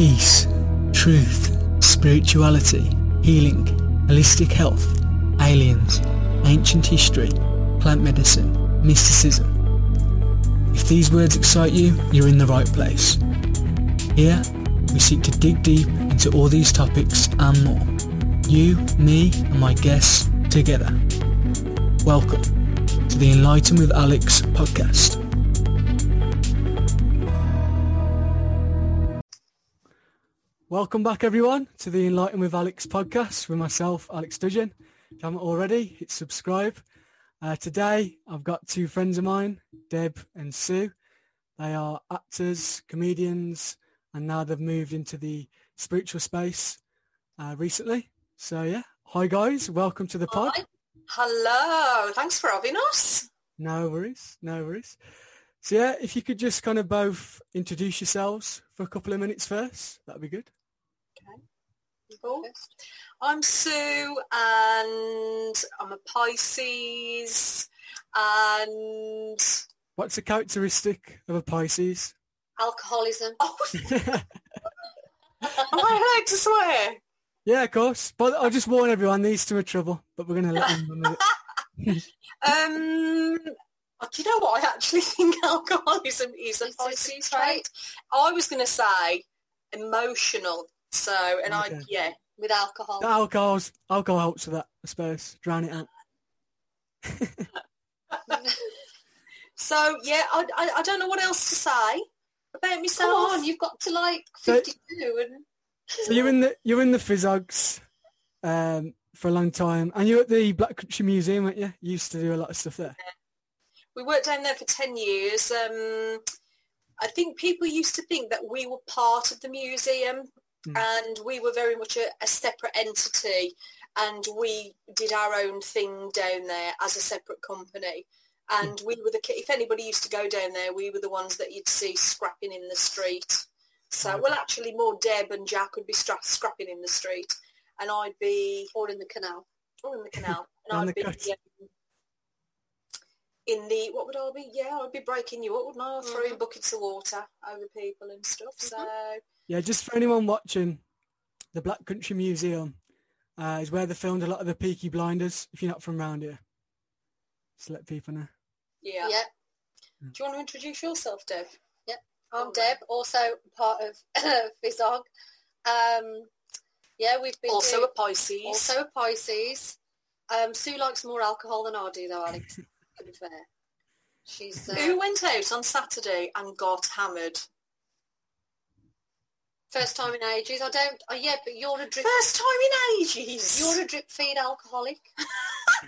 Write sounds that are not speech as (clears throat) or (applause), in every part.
peace, truth, spirituality, healing, holistic health, aliens, ancient history, plant medicine, mysticism. If these words excite you, you're in the right place. Here, we seek to dig deep into all these topics and more. You, me, and my guests together. Welcome to the Enlighten with Alex podcast. Welcome back everyone to the Enlighten with Alex podcast with myself, Alex Dudgeon. If you haven't already, hit subscribe. Uh, today I've got two friends of mine, Deb and Sue. They are actors, comedians, and now they've moved into the spiritual space uh, recently. So yeah, hi guys, welcome to the pod. Hi. Hello, thanks for having us. No worries, no worries. So yeah, if you could just kind of both introduce yourselves for a couple of minutes first, that'd be good. Cool. I'm Sue and I'm a Pisces and What's a characteristic of a Pisces? alcoholism. oh, (laughs) (laughs) am I allowed to swear? Yeah, of course. But I'll just warn everyone, these two are trouble, but we're going to let them run with it. (laughs) Um, do you know what? I actually think alcoholism is a Is it a Pisces trait? trait. I was going to say emotional. So, and I, yeah, with alcohol. The alcohol's, alcohol helps with that, I suppose. Drown it out. (laughs) So yeah, I, I, I don't know what else to say about myself. Come on, you've got to like So- 52 and (laughs) So you're in the you're in the Physogs um, for a long time, and you're at the Black Country Museum, weren't you? You used to do a lot of stuff there. we worked down there for 10 years. Um, I think people used to think that we were part of the museum Mm. and we were very much a, a separate entity and we did our own thing down there as a separate company. And we were the, if anybody used to go down there, we were the ones that you'd see scrapping in the street. So, Okay. well, actually more Deb and Jack would be stra- scrapping in the street and I'd be or in the canal. or in the canal. And I'd be um, in the what would I be? Yeah, I'd be breaking you up, wouldn't I? Throwing buckets of water over people and stuff. So Yeah, just for anyone watching, the Black Country Museum uh, is where they filmed a lot of the Peaky Blinders. If you're not from around here, just let people know. yeah. Yeah. Do you want to introduce yourself, Deb? I'm Oh, Deb, also part of (coughs) Fizog. Um, yeah, we've been Also doing- a Pisces. also a Pisces. Um, Sue likes more alcohol than I do, though, Alex. (laughs) to be fair, she's uh, who went out on Saturday and got hammered? first time in ages. I don't. Oh, yeah, but you're a drip. First time in ages. You're a drip feed alcoholic. (laughs)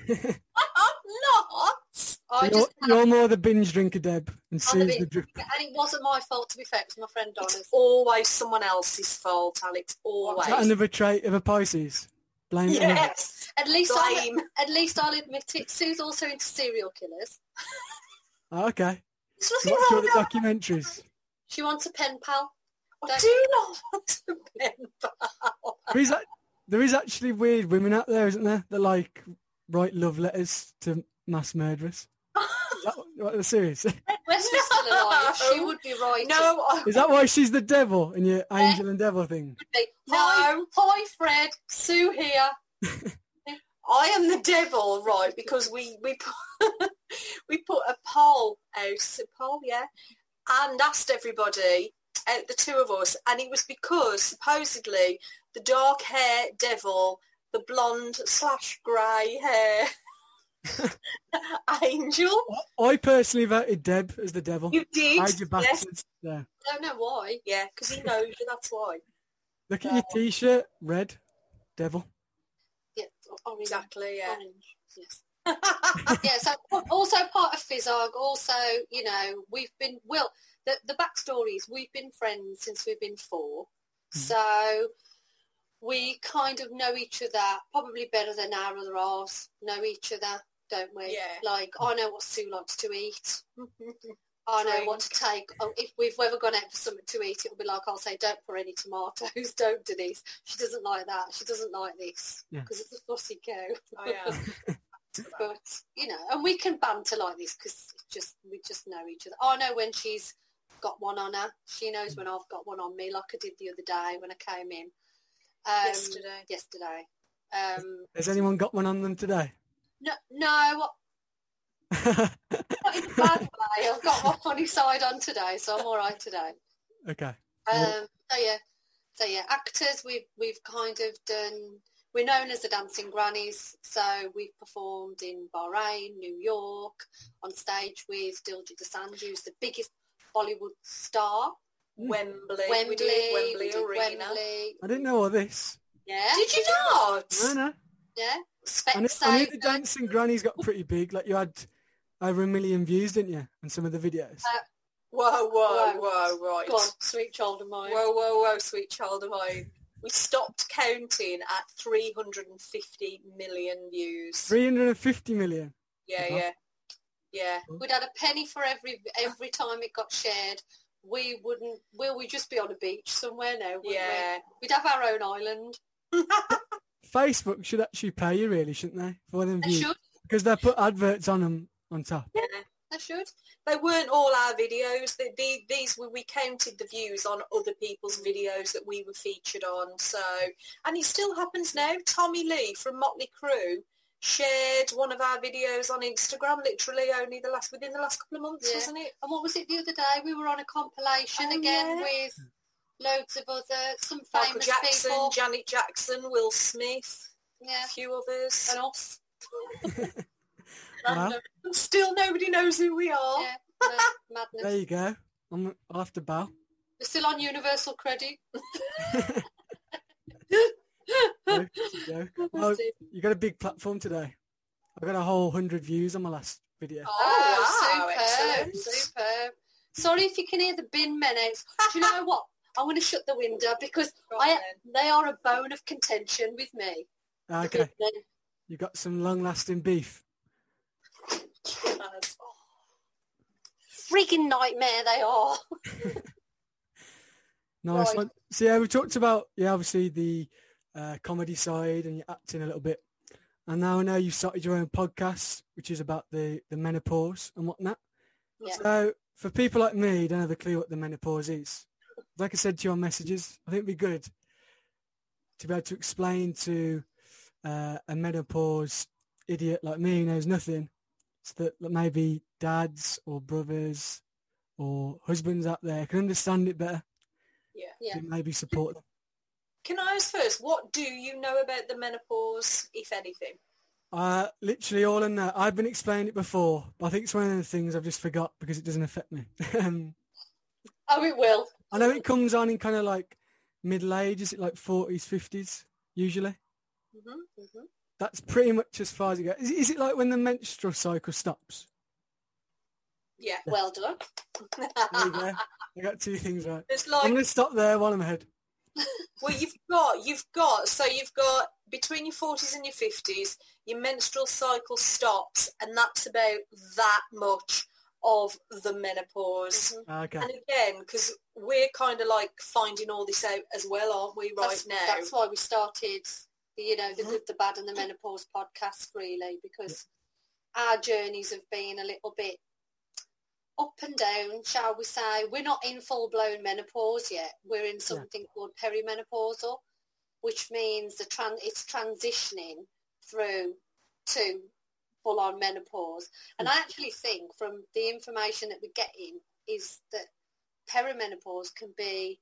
I'm not. I you're, just you're more the binge drinker, Deb, and I'm the the drip. and it wasn't my fault to be fair. It was my friend It's Donna's. always someone else's fault, Alex. Always. Is that another trait of a Pisces? Blame it yes. At least I'll, at least I'll admit it. Sue's also into serial killers. Oh, okay. There's So nothing watch all the with that. documentaries. She wants a pen pal. I do not want a pen pal. There is, a- there is actually weird women out there, isn't there, that like write love letters to mass murderers. (laughs) Is that what the series? West still alive. She would be right. No, I- Is that why she's the devil in your angel and devil thing? Hi, No. hi, Fred. Sue here. (laughs) I am the devil, right? Because we we put, (laughs) we put a poll out, a poll, yeah, and asked everybody, out the two of us, and it was because supposedly the dark hair devil, the blonde slash grey hair (laughs) (laughs) angel, I personally voted Deb as the devil. you did, Hide your yes, bastards. Yeah. I don't know why. yeah, because he knows you. That's why. Look at your t-shirt, red, devil. Yeah, orange. Exactly, yeah. Orange. Yes. (laughs) yeah, so also part of Fizog, also, you know, we've been, well, the, the backstory is we've been friends since we've been four. Mhm. So we kind of know each other probably better than our other halves know each other, don't we? Yeah. Like, I know what Sue likes to eat. (laughs) I know what to take. Oh, if we've ever gone out for something to eat, it'll be like I'll say, "Don't put any tomatoes. (laughs) Don't do this." She doesn't like that. She doesn't like this Yeah. because it's a fussy cow. I am. (laughs) but you know, and we can banter like this because just we just know each other. I know when she's got one on her. She knows when I've got one on me, like I did the other day when I came in. Um, Yesterday. Yesterday. Um, Has anyone got one on them today? No, no, what, (laughs) not in a bad way. I've got my funny side on today, so I'm all right today. okay. Um, so yeah, so yeah, actors. We've we've kind of done. We're known as the Dancing Grannies, so we've performed in Bahrain, New York, on stage with Diljit Dosanjh, who's the biggest Bollywood star. Wembley. Wembley, We did we Wembley did Arena. Wembley. I didn't know all this. Yeah, Did you not? No, no. yeah. I knew, I knew the Specsavers. dancing grannies got pretty big. Like you had over a million views, didn't you, on some of the videos? Uh, Whoa, whoa, Whoa. whoa, right. Go on, sweet child of mine. Whoa, whoa, whoa, sweet child of mine. We stopped counting at 350 million views. 350 million. Yeah, Uh-huh. yeah. Yeah. We'd had a penny for every every time it got shared. We wouldn't. Will we just be on a beach somewhere now? wouldn't we? Yeah. We'd have our own island. (laughs) Facebook should actually pay you, really, shouldn't they, for them They views? should. Because they put adverts on them on top. yeah. They should. They weren't all our videos. The, the, these were, we counted the views on other people's videos that we were featured on. So, and it still happens now. Tommy Lee from Motley Crue shared one of our videos on Instagram literally only the last within the last couple of months, Yeah. wasn't it? And what was it the other day? We were on a compilation Oh, again yeah. with loads of other some Michael famous Jackson, people. Janet Jackson, Will Smith, yeah, a few others. and us. (laughs) Wow. Still nobody knows who we are. Yeah, (laughs) no, madness. There you go. I'm, I'll have to bow. We're still on universal credit. (laughs) There you go. Well, you got a big platform today. I got a whole hundred views on my last video. Oh, oh wow, superb, excellent. superb. Sorry if you can hear the bin men. Do you know what? I'm going to shut the window because Go I, they are a bone of contention with me. the Okay, you got some long-lasting beef. Freaking nightmare they are. (laughs) Nice Right. one. So yeah, we talked about yeah, obviously the uh, comedy side and your acting a little bit, and now I know you've started your own podcast, which is about the the menopause and whatnot. Yeah. So for people like me, don't have a clue what the menopause is. Like I said to you on messages, I think it'd be good to be able to explain to uh, a menopause idiot like me who knows nothing, so that that maybe dads or brothers or husbands out there can understand it better Yeah. Yeah. maybe support them. Can I ask first, what do you know about the menopause, if anything? Uh, literally all in that. I've been explaining it before, but I think it's one of the things I've just forgot because it doesn't affect me. (laughs) um, Oh, it will. I know it comes on in kind of like middle age, is it like 40s, 50s usually? hmm hmm That's pretty much as far as it goes. Is, is it like when the menstrual cycle stops? Yeah. Well done. There you go. (laughs) I got two things right. It's I'm going to stop there while I'm ahead. (laughs) well, you've got you've got so you've got between your forties and your fifties, your menstrual cycle stops, and that's about that much of the menopause. Mhm. Okay. And again, because we're kind of like finding all this out as well, aren't we? Right that's, now, That's why we started, the, you know, the Mhm. good, the bad, and the menopause podcast, really, because our journeys have been a little bit up and down, shall we say. We're not in full-blown menopause yet. We're in something called perimenopausal, which means the tran- it's transitioning through to full-on menopause. And I actually think from the information that we're getting is that perimenopause can be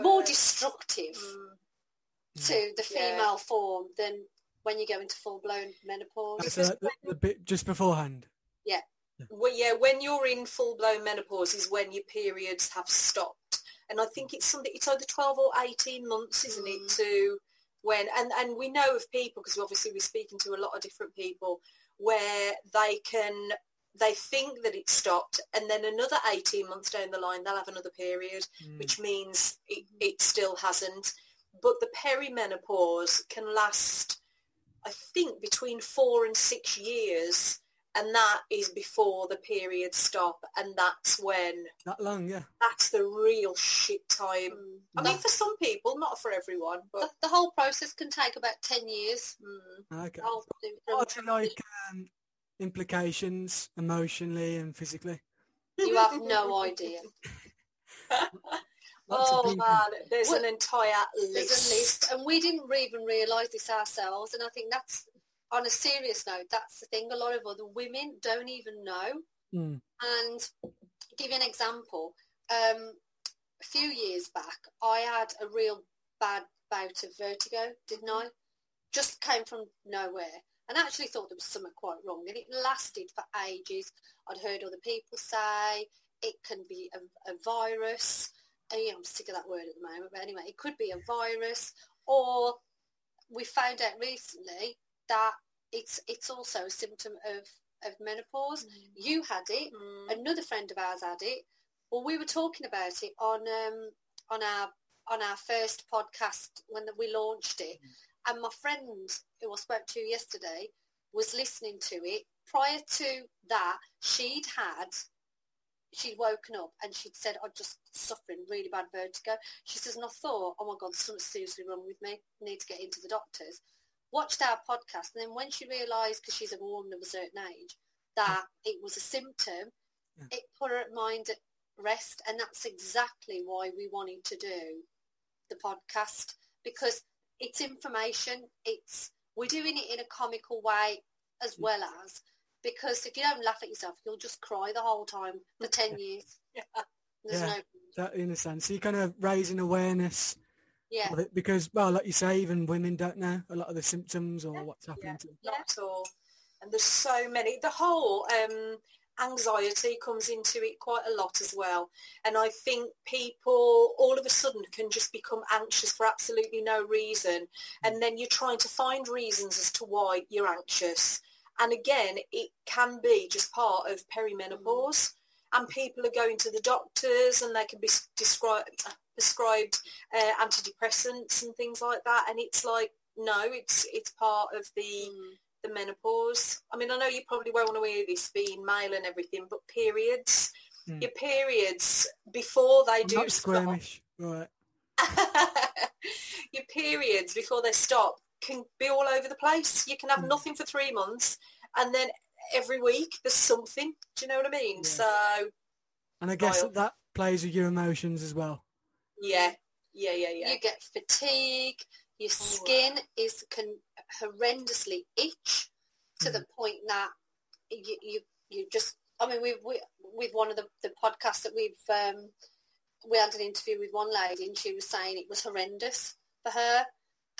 more destructive Mm, to the Yeah. female form than when you go into full-blown menopause. That's uh, the, the bit just beforehand. yeah, well, yeah, when you're in full blown menopause is when your periods have stopped, and I think it's something. It's either twelve or eighteen months, isn't it? Mm. To when and and we know of people because obviously we're speaking to a lot of different people where they can they think that it stopped and then another 18 months down the line they'll have another period Mm. which means it, it still hasn't but the perimenopause can last i think between four and six years and that is before the periods stop and that's when That long, yeah. that's the real shit time Mm. i mean for some people not for everyone but the whole process can take about 10 years. mm, Okay. Whole What are like um, implications emotionally and physically? You have no idea. (laughs) Lots oh man, there's Well, an entire list. There's a list, and we didn't even realise this ourselves. And I think that's, on a serious note, that's the thing. A lot of other women don't even know. Mm. And give you an example. Um, a few years back, I had a real bad bout of vertigo, didn't I? Just came from nowhere. And I actually thought there was something quite wrong. And it lasted for ages. I'd heard other people say it can be a, a virus. Uh, I'm sick of that word at the moment. But anyway, it could be a virus. Or we found out recently that it's it's also a symptom of, of menopause. You had it. Mm. Another friend of ours had it. Well, we were talking about it on um, on our on our first podcast when we launched it, and my friend who I spoke to yesterday was listening to it. Prior to that, she'd had she'd woken up and she'd said, "I'm just suffering really bad vertigo." She says, and I thought, "Oh my God, something's seriously wrong with me. I need to get into the doctors." Watched our podcast, and then when she realised, because she's a woman of a certain age, that it was a symptom, Yeah. it put her mind at rest, and that's exactly why we wanted to do the podcast because it's information. It's we're doing it in a comical way as mm. well as because if you don't laugh at yourself, you'll just cry the whole time for ten (laughs) years. There's Yeah. no That in a sense, so you're kind of raising awareness yeah. because, well, like you say, even women don't know a lot of the symptoms or what's happening Yeah. to them. Not at all. And there's so many. The whole um, anxiety comes into it quite a lot as well. And I think people all of a sudden can just become anxious for absolutely no reason. And then you're trying to find reasons as to why you're anxious. And again, it can be just part of perimenopause. And people are going to the doctors and they can be described, prescribed uh, antidepressants and things like that. And it's like, no, it's it's part of the Mm. the menopause. I mean, I know you probably won't want to hear this being male and everything, but periods, Mm. your periods before they I'm do not squirmish, right? (laughs) your periods before they stop can be all over the place. You can have Mm. nothing for three months, and then every week there's something. Do you know what I mean? Yeah. So And I guess that plays with your emotions as well. Yeah, yeah, yeah, yeah. You get fatigue. Your Oh, wow. skin is can horrendously itch to the point that you you, you just. I mean, we we with one of the, the podcasts that we've um, we had an interview with one lady and she was saying it was horrendous for her,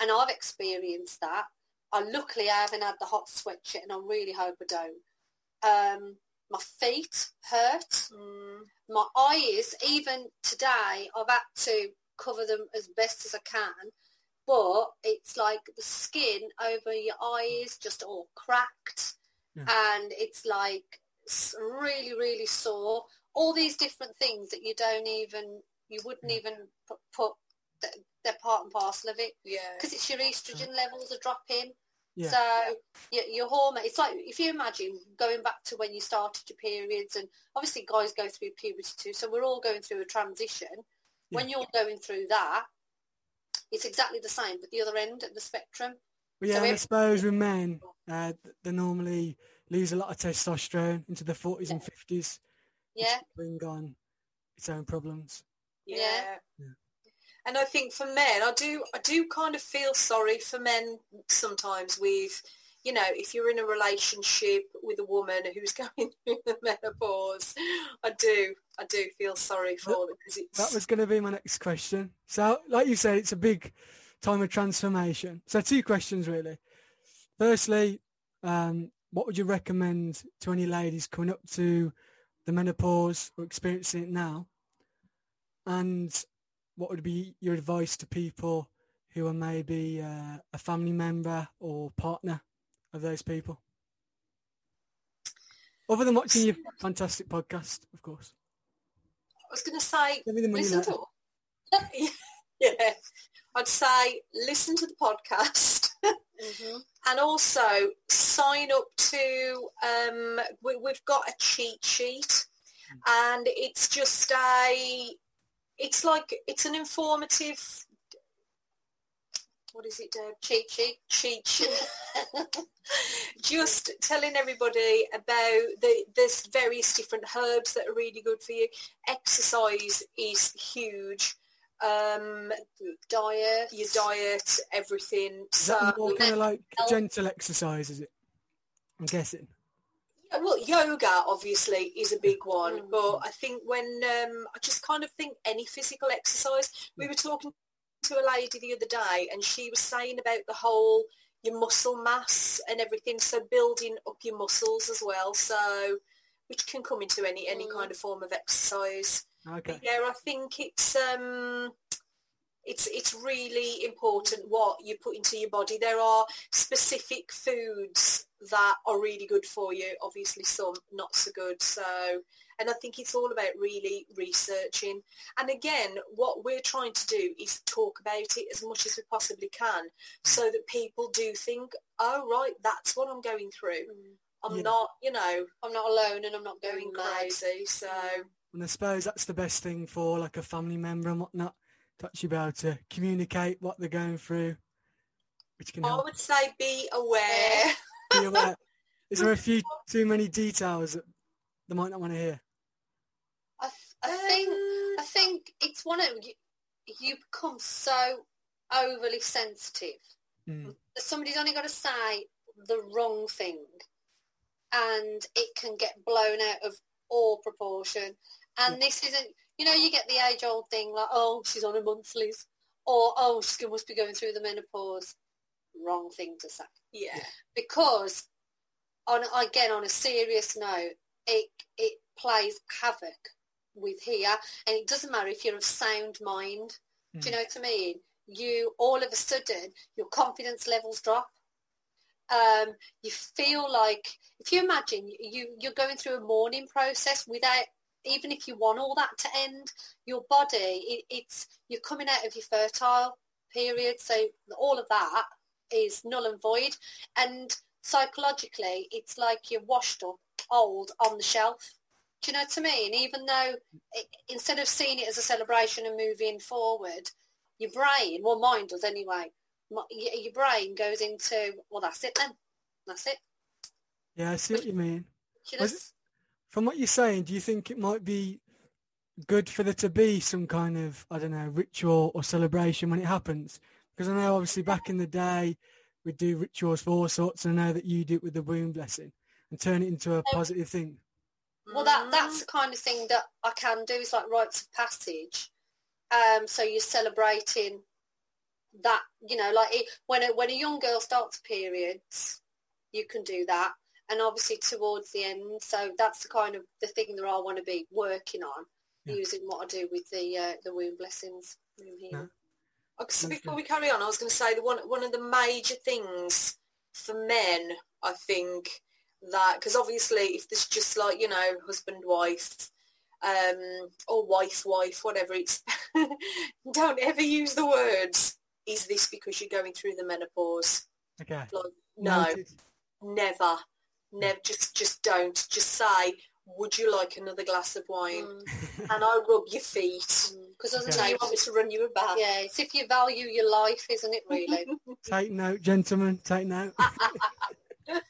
and I've experienced that. I luckily I haven't had the hot sweat yet, and I really hope I don't. Um, my feet hurt Mm, my eyes, even today, I've had to cover them as best as I can. But it's like the skin over your eyes just all cracked, Yeah. and it's like really, really sore. All these different things that you don't even, you wouldn't Yeah. even put, put they're part and parcel of it yeah. because it's your estrogen levels are dropping. Yeah. So your, your hormone, it's like if you imagine going back to when you started your periods, and obviously guys go through puberty too, so we're all going through a transition. When you're going through that, it's exactly the same, but the other end of the spectrum. But yeah, So and I if- suppose with men, uh, they normally lose a lot of testosterone into the 40s and 50s, Yeah, bring on its own problems. Yeah. Yeah. And I think for men, I do, I do kind of feel sorry for men sometimes with, you know, if you're in a relationship with a woman who's (laughs) going through the menopause, I do, I do feel sorry for them because it's, That was going to be my next question. So, like you said, it's a big time of transformation. So, two questions really. Firstly, um, what would you recommend to any ladies coming up to the menopause or experiencing it now? And what would be your advice to people who are maybe uh, a family member or partner of those people? Other than watching your fantastic podcast, of course. I was going to say, Give me the money listen later. to, (laughs) yeah, I'd say listen to the podcast. (laughs) hmm and also sign up to um we, we've got a cheat sheet and it's just a it's like it's an informative what is it, Deb? Cheat sheet. Cheat sheet. (laughs) Just telling everybody about the there's various different herbs that are really good for you. Exercise is huge. Um, Diet. your diet, everything. Is So, that more kind of like gentle exercise, is it? I'm guessing. Well, yoga obviously is a big one, Mm. but I think when um, I just kind of think any physical exercise. We were talking to a lady the other day, and she was saying about the whole your muscle mass and everything, so building up your muscles as well. So, which can come into any any Mm. kind of form of exercise. Okay. But yeah, I think it's um, it's it's really important what you put into your body. There are specific foods that are really good for you. Obviously, some not so good. So, and I think it's all about really researching. And again, what we're trying to do is talk about it as much as we possibly can, so that people do think, oh right, that's what I'm going through. Mm. I'm Yeah. not, you know, I'm not alone and I'm not going going mad. crazy. So. And I suppose that's the best thing for like a family member and whatnot to actually be able to communicate what they're going through, which can I help. would say be aware. Be aware. Is there a few too many details that they might not want to hear? I, th- I think I think it's one of you, you become so overly sensitive Mm. that somebody's only got to say the wrong thing and it can get blown out of all proportion. And this isn't, you know, you get the age-old thing like, oh, she's on a monthlies or, oh, she must be going through the menopause. Wrong thing to say. yeah. Because, on again, on a serious note, it, it plays havoc with here. And it doesn't matter if you're of sound mind. Do you know what I mean? You, all of a sudden, your confidence levels drop um, you feel like if you imagine you you're going through a mourning process without even if you want all that to end your body it, it's you're coming out of your fertile period so all of that is null and void and psychologically it's like you're washed up old on the shelf do you know what I mean even though it, instead of seeing it as a celebration and moving forward your brain well mine does anyway my, your, brain goes into, well, that's it then. That's it. Yeah, I see what you mean. You Was just- From what you're saying, do you think it might be good for there to be some kind of, I don't know, ritual or celebration when it happens? Because I know obviously back in the day we do rituals for all sorts and I know that you do it with the womb blessing and turn it into a positive thing. well, that that's the kind of thing that I can do. is like rites of passage. Um, so you're celebrating that, you know, like it, when a, when a young girl starts periods, you can do that. And obviously towards the end, so that's the kind of the thing that I want to be working on, Yeah. using what I do with the uh, the womb blessings. No. So before we carry on, I was going to say that one one of the major things for men, I think, that because obviously if there's just like you know husband wife, um, or wife wife whatever, it's (laughs) don't ever use the words. Is this because you're going through the menopause? Okay. Like, no, Noted. never, never. Just just don't. Just say, would you like another glass of wine? Mm, (laughs) And I rub your feet. Because Okay. So you want me to run you a bath? Yeah, it's if you value your life, isn't it? Really. (laughs) Take note, gentlemen. Take note. (laughs)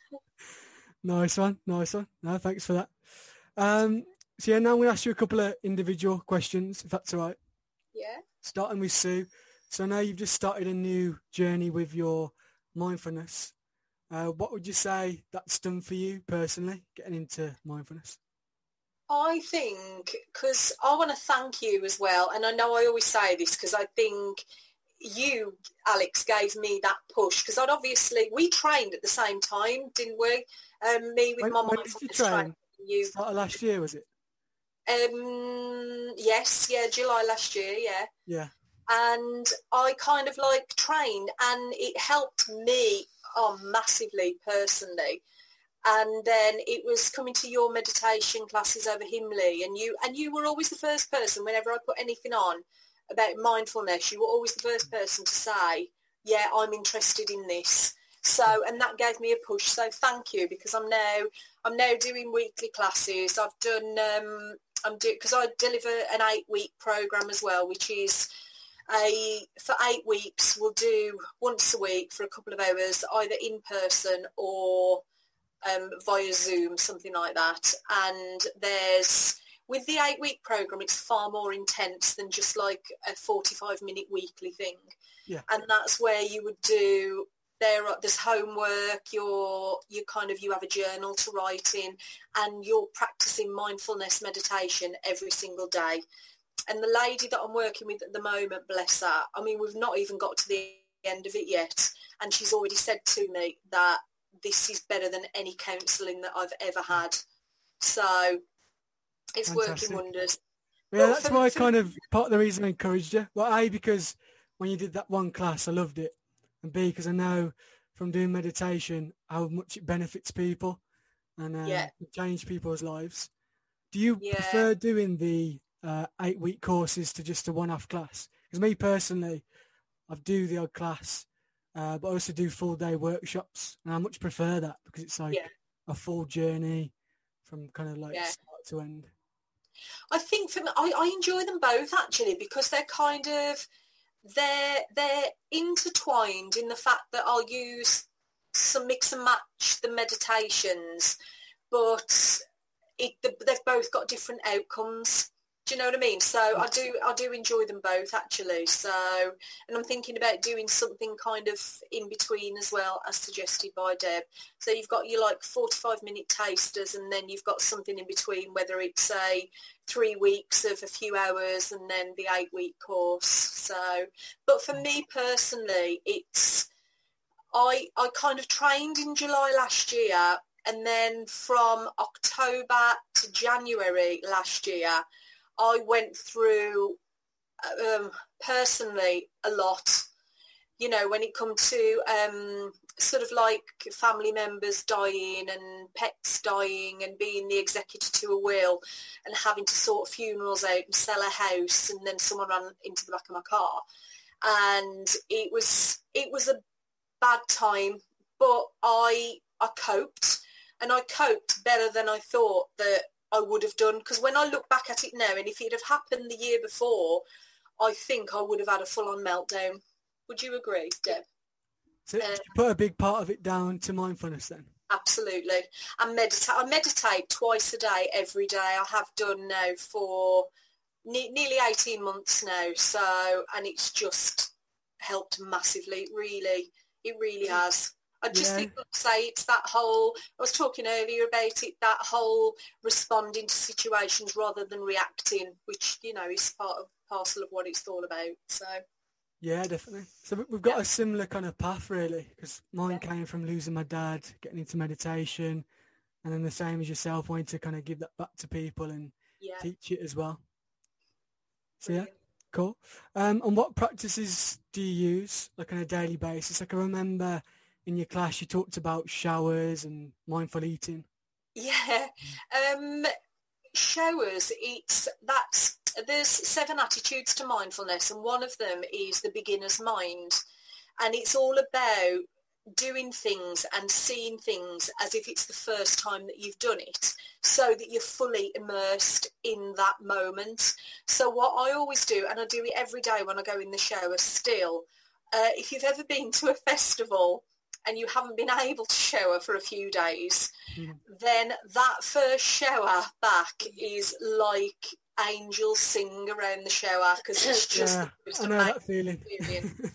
nice one. Nice one. No, thanks for that. Um, so yeah, now I'm going to ask you a couple of individual questions, if that's all right. Yeah. Starting with Sue. So now you've just started a new journey with your mindfulness. Uh, what would you say that's done for you personally, getting into mindfulness? I think because I want to thank you as well, and I know I always say this because I think you, Alex, gave me that push because I'd obviously we trained at the same time, didn't we? Um, me with When- my when did you train? training, You, last year, was it? um, yes, yeah, July last year, yeah. Yeah. and I kind of like trained and it helped me oh, massively personally. And then it was coming to your meditation classes over Himley and you and you were always the first person whenever I put anything on about mindfulness, you were always the first person to say, yeah, I'm interested in this. So, and that gave me a push. So thank you because I'm now, I'm now doing weekly classes. I've done, um, I'm doing, because I deliver an eight week program as well, which is a for eight weeks. We'll do once a week for a couple of hours, either in person or um, via Zoom, something like that. And there's with the eight week program, it's far more intense than just like a 45 minute weekly thing. Yeah. And that's where you would do there there's homework you're you kind of you have a journal to write in and you're practicing mindfulness meditation every single day and the lady that i'm working with at the moment bless her i mean we've not even got to the end of it yet and she's already said to me that this is better than any counselling that i've ever had so it's Fantastic. working wonders Yeah, Well, that's why for- kind of part of the reason I encouraged you. Well, A, because when you did that one class, I loved it. And B, because I know from doing meditation how much it benefits people and uh, Yeah. change people's lives. Do you Yeah. prefer doing the uh, eight-week courses to just a one-off class? Because me personally, I do the odd class, uh, but I also do full-day workshops, and I much prefer that because it's like Yeah. a full journey from kind of like Yeah. start to end. I think for me, I, I enjoy them both actually because they're kind of they're they're intertwined in the fact that I'll use some mix and match the meditations, but it they've both got different outcomes. Do you know what I mean? So I do I do enjoy them both actually. So and I'm thinking about doing something kind of in between as well as suggested by Deb. So you've got your like 45 minute tasters and then you've got something in between whether it's a three weeks of a few hours and then the eight week course. So, but for me personally, it's, I, I kind of trained in July last year and then from October to January last year, I went through um, personally a lot. You know, when it come to um, sort of like family members dying and pets dying and being the executor to a will and having to sort funerals out and sell a house and then someone ran into the back of my car and it was it was a bad time but I I coped and I coped better than I thought that I would have done because when I look back at it now and if it had happened the year before I think I would have had a full-on meltdown would you agree Deb? So um, you put a big part of it down to mindfulness then? Absolutely. And meditate. I meditate twice a day, every day. I have done now for ne- nearly 18 months now. So, and it's just helped massively. Really, it really mm. has. I just Yeah. think, say, it's that whole, I was talking earlier about it, that whole responding to situations rather than reacting, which, you know, is part of, parcel of what it's all about. So, Yeah, definitely. So we- we've got Yeah. a similar kind of path really, because mine came from losing my dad, getting into meditation, and then the same as yourself, wanting to kind of give that back to people and yeah. teach it as well. So yeah, cool. Um, and what practices do you use, like on a daily basis? Like I remember in your class you talked about showers and mindful eating. Yeah. Um, showers, it's that's there's seven attitudes to mindfulness and one of them is the beginner's mind. And it's all about doing things and seeing things as if it's the first time that you've done it so that you're fully immersed in that moment. So what I always do, and I do it every day when I go in the shower still, uh, if you've ever been to a festival and you haven't been able to shower for a few days, Mhm. then that first shower back is like angels sing around the shower because it's (laughs) just yeah, I know that feeling. (laughs)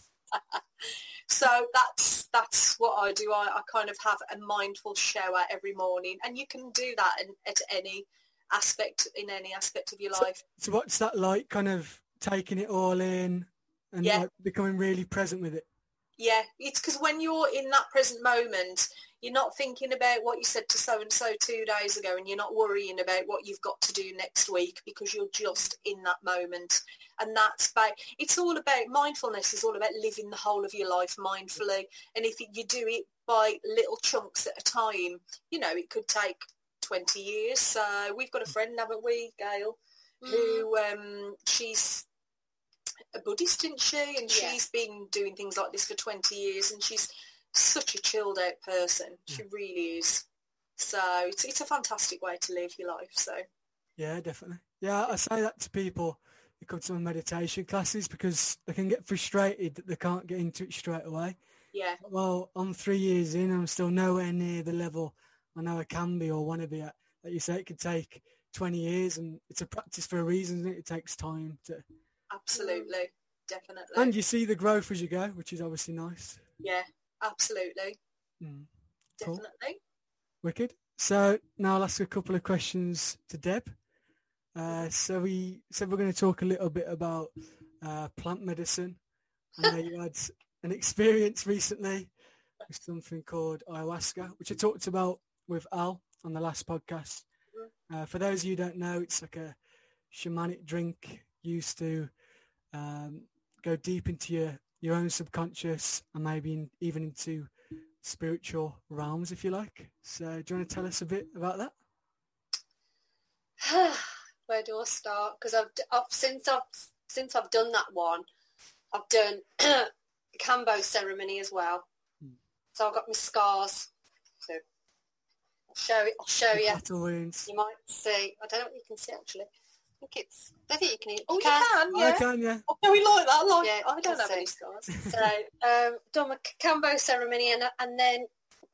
So that's that's what I do. I, I kind of have a mindful shower every morning, and you can do that in, at any aspect in any aspect of your life. so what's that like? Kind of taking it all in and Yeah. like becoming really present with it. Yeah, it's because when you're in that present moment, you're not thinking about what you said to so and so two days ago, and you're not worrying about what you've got to do next week because you're just in that moment. And that's about. It's all about mindfulness. Is all about living the whole of your life mindfully. And if you do it by little chunks at a time, you know, it could take 20 years. So we've got a friend, haven't we, Gail, Mm. who um, she's a Buddhist, isn't she? And Yeah. she's been doing things like this for 20 years and she's such a chilled out person. She hmm. really is. So it's, it's a fantastic way to live your life. So Yeah, definitely. Yeah, I say that to people who come to my meditation classes because they can get frustrated that they can't get into it straight away. Yeah. Well, I'm three years in, I'm still nowhere near the level I know I can be or want to be at. Like you say, it could take 20 years and it's a practice for a reason, it? it? takes time to... Absolutely, definitely. And you see the growth as you go, which is obviously nice. Yeah, absolutely. Mm. Definitely. Cool. Wicked. So now I'll ask a couple of questions to Deb. Uh, so we said we're going to talk a little bit about uh, plant medicine. I know you had an experience recently with something called ayahuasca, which I talked about with Al on the last podcast. Mm-hmm. Uh, for those of you who don't know, it's like a shamanic drink used to um, go deep into your, your own subconscious and maybe in, even into spiritual realms, if you like. So do you want to tell us a bit about that? (sighs) Where do I start? Because I've, I've since I've since I've done that one, I've done (clears throat) Kambo ceremony as well. Hmm. So I've got my scars. So I'll show it. I'll show you. Battle wounds. You might see. I don't know what you can see actually. I think it's. I think you can. Oh, you can. can yeah. I can. Yeah. Oh, we like that. Like, yeah, I don't have see. any scars. (laughs) so um, done my Kambo ceremony, and and then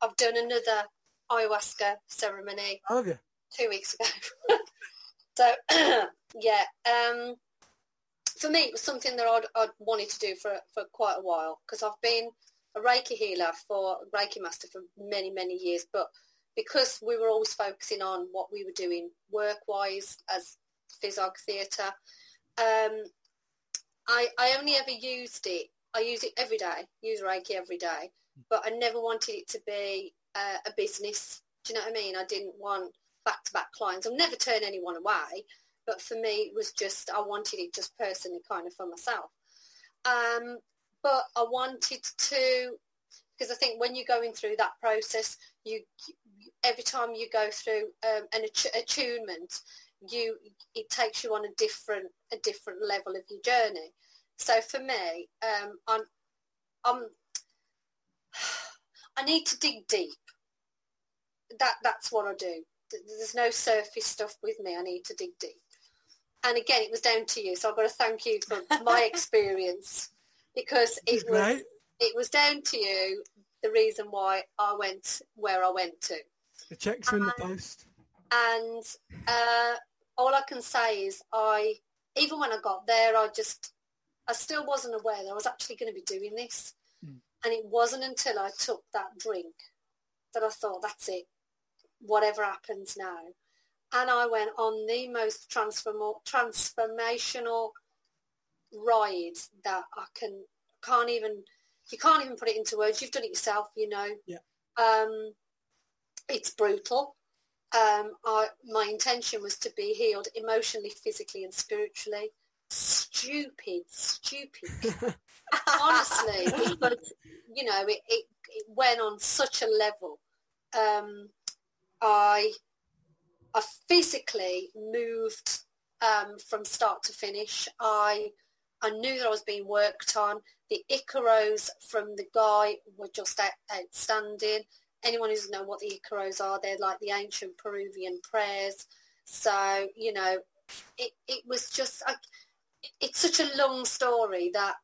I've done another ayahuasca ceremony. Oh, have you? Two weeks ago. (laughs) so (clears throat) yeah. Um, for me, it was something that I'd, I'd wanted to do for for quite a while because I've been a Reiki healer for Reiki master for many many years, but because we were always focusing on what we were doing work-wise as physog theatre, um, I, I only ever used it. I use it every day, use Reiki every day, but I never wanted it to be uh, a business. Do you know what I mean? I didn't want back-to-back clients. I'll never turn anyone away, but for me it was just I wanted it just personally kind of for myself. Um, but I wanted to because I think when you're going through that process, you every time you go through um, an attunement, you it takes you on a different a different level of your journey. So for me, um, I'm I'm (sighs) I need to dig deep. That that's what I do. There's no surface stuff with me. I need to dig deep and again, it was down to you. So I've got to thank you for my (laughs) experience because it was right. it was down to you the reason why I went where I went to. The checks are in the post. And uh, all I can say is I, even when I got there, I just, I still wasn't aware that I was actually going to be doing this. Mm. And it wasn't until I took that drink that I thought, that's it. Whatever happens now, and I went on the most transform- transformational ride that I can can't even you can't even put it into words. You've done it yourself, you know. Yeah. Um, it's brutal. Um, I, my intention was to be healed emotionally, physically, and spiritually. Stupid, stupid. (laughs) Honestly, but you know, it, it, it went on such a level. Um, I I physically moved um, from start to finish. I I knew that I was being worked on. The Icaros from the guy were just outstanding. Anyone who doesn't know what the Icaros are, they're like the ancient Peruvian prayers. So, you know, it, it was just, I, it's such a long story that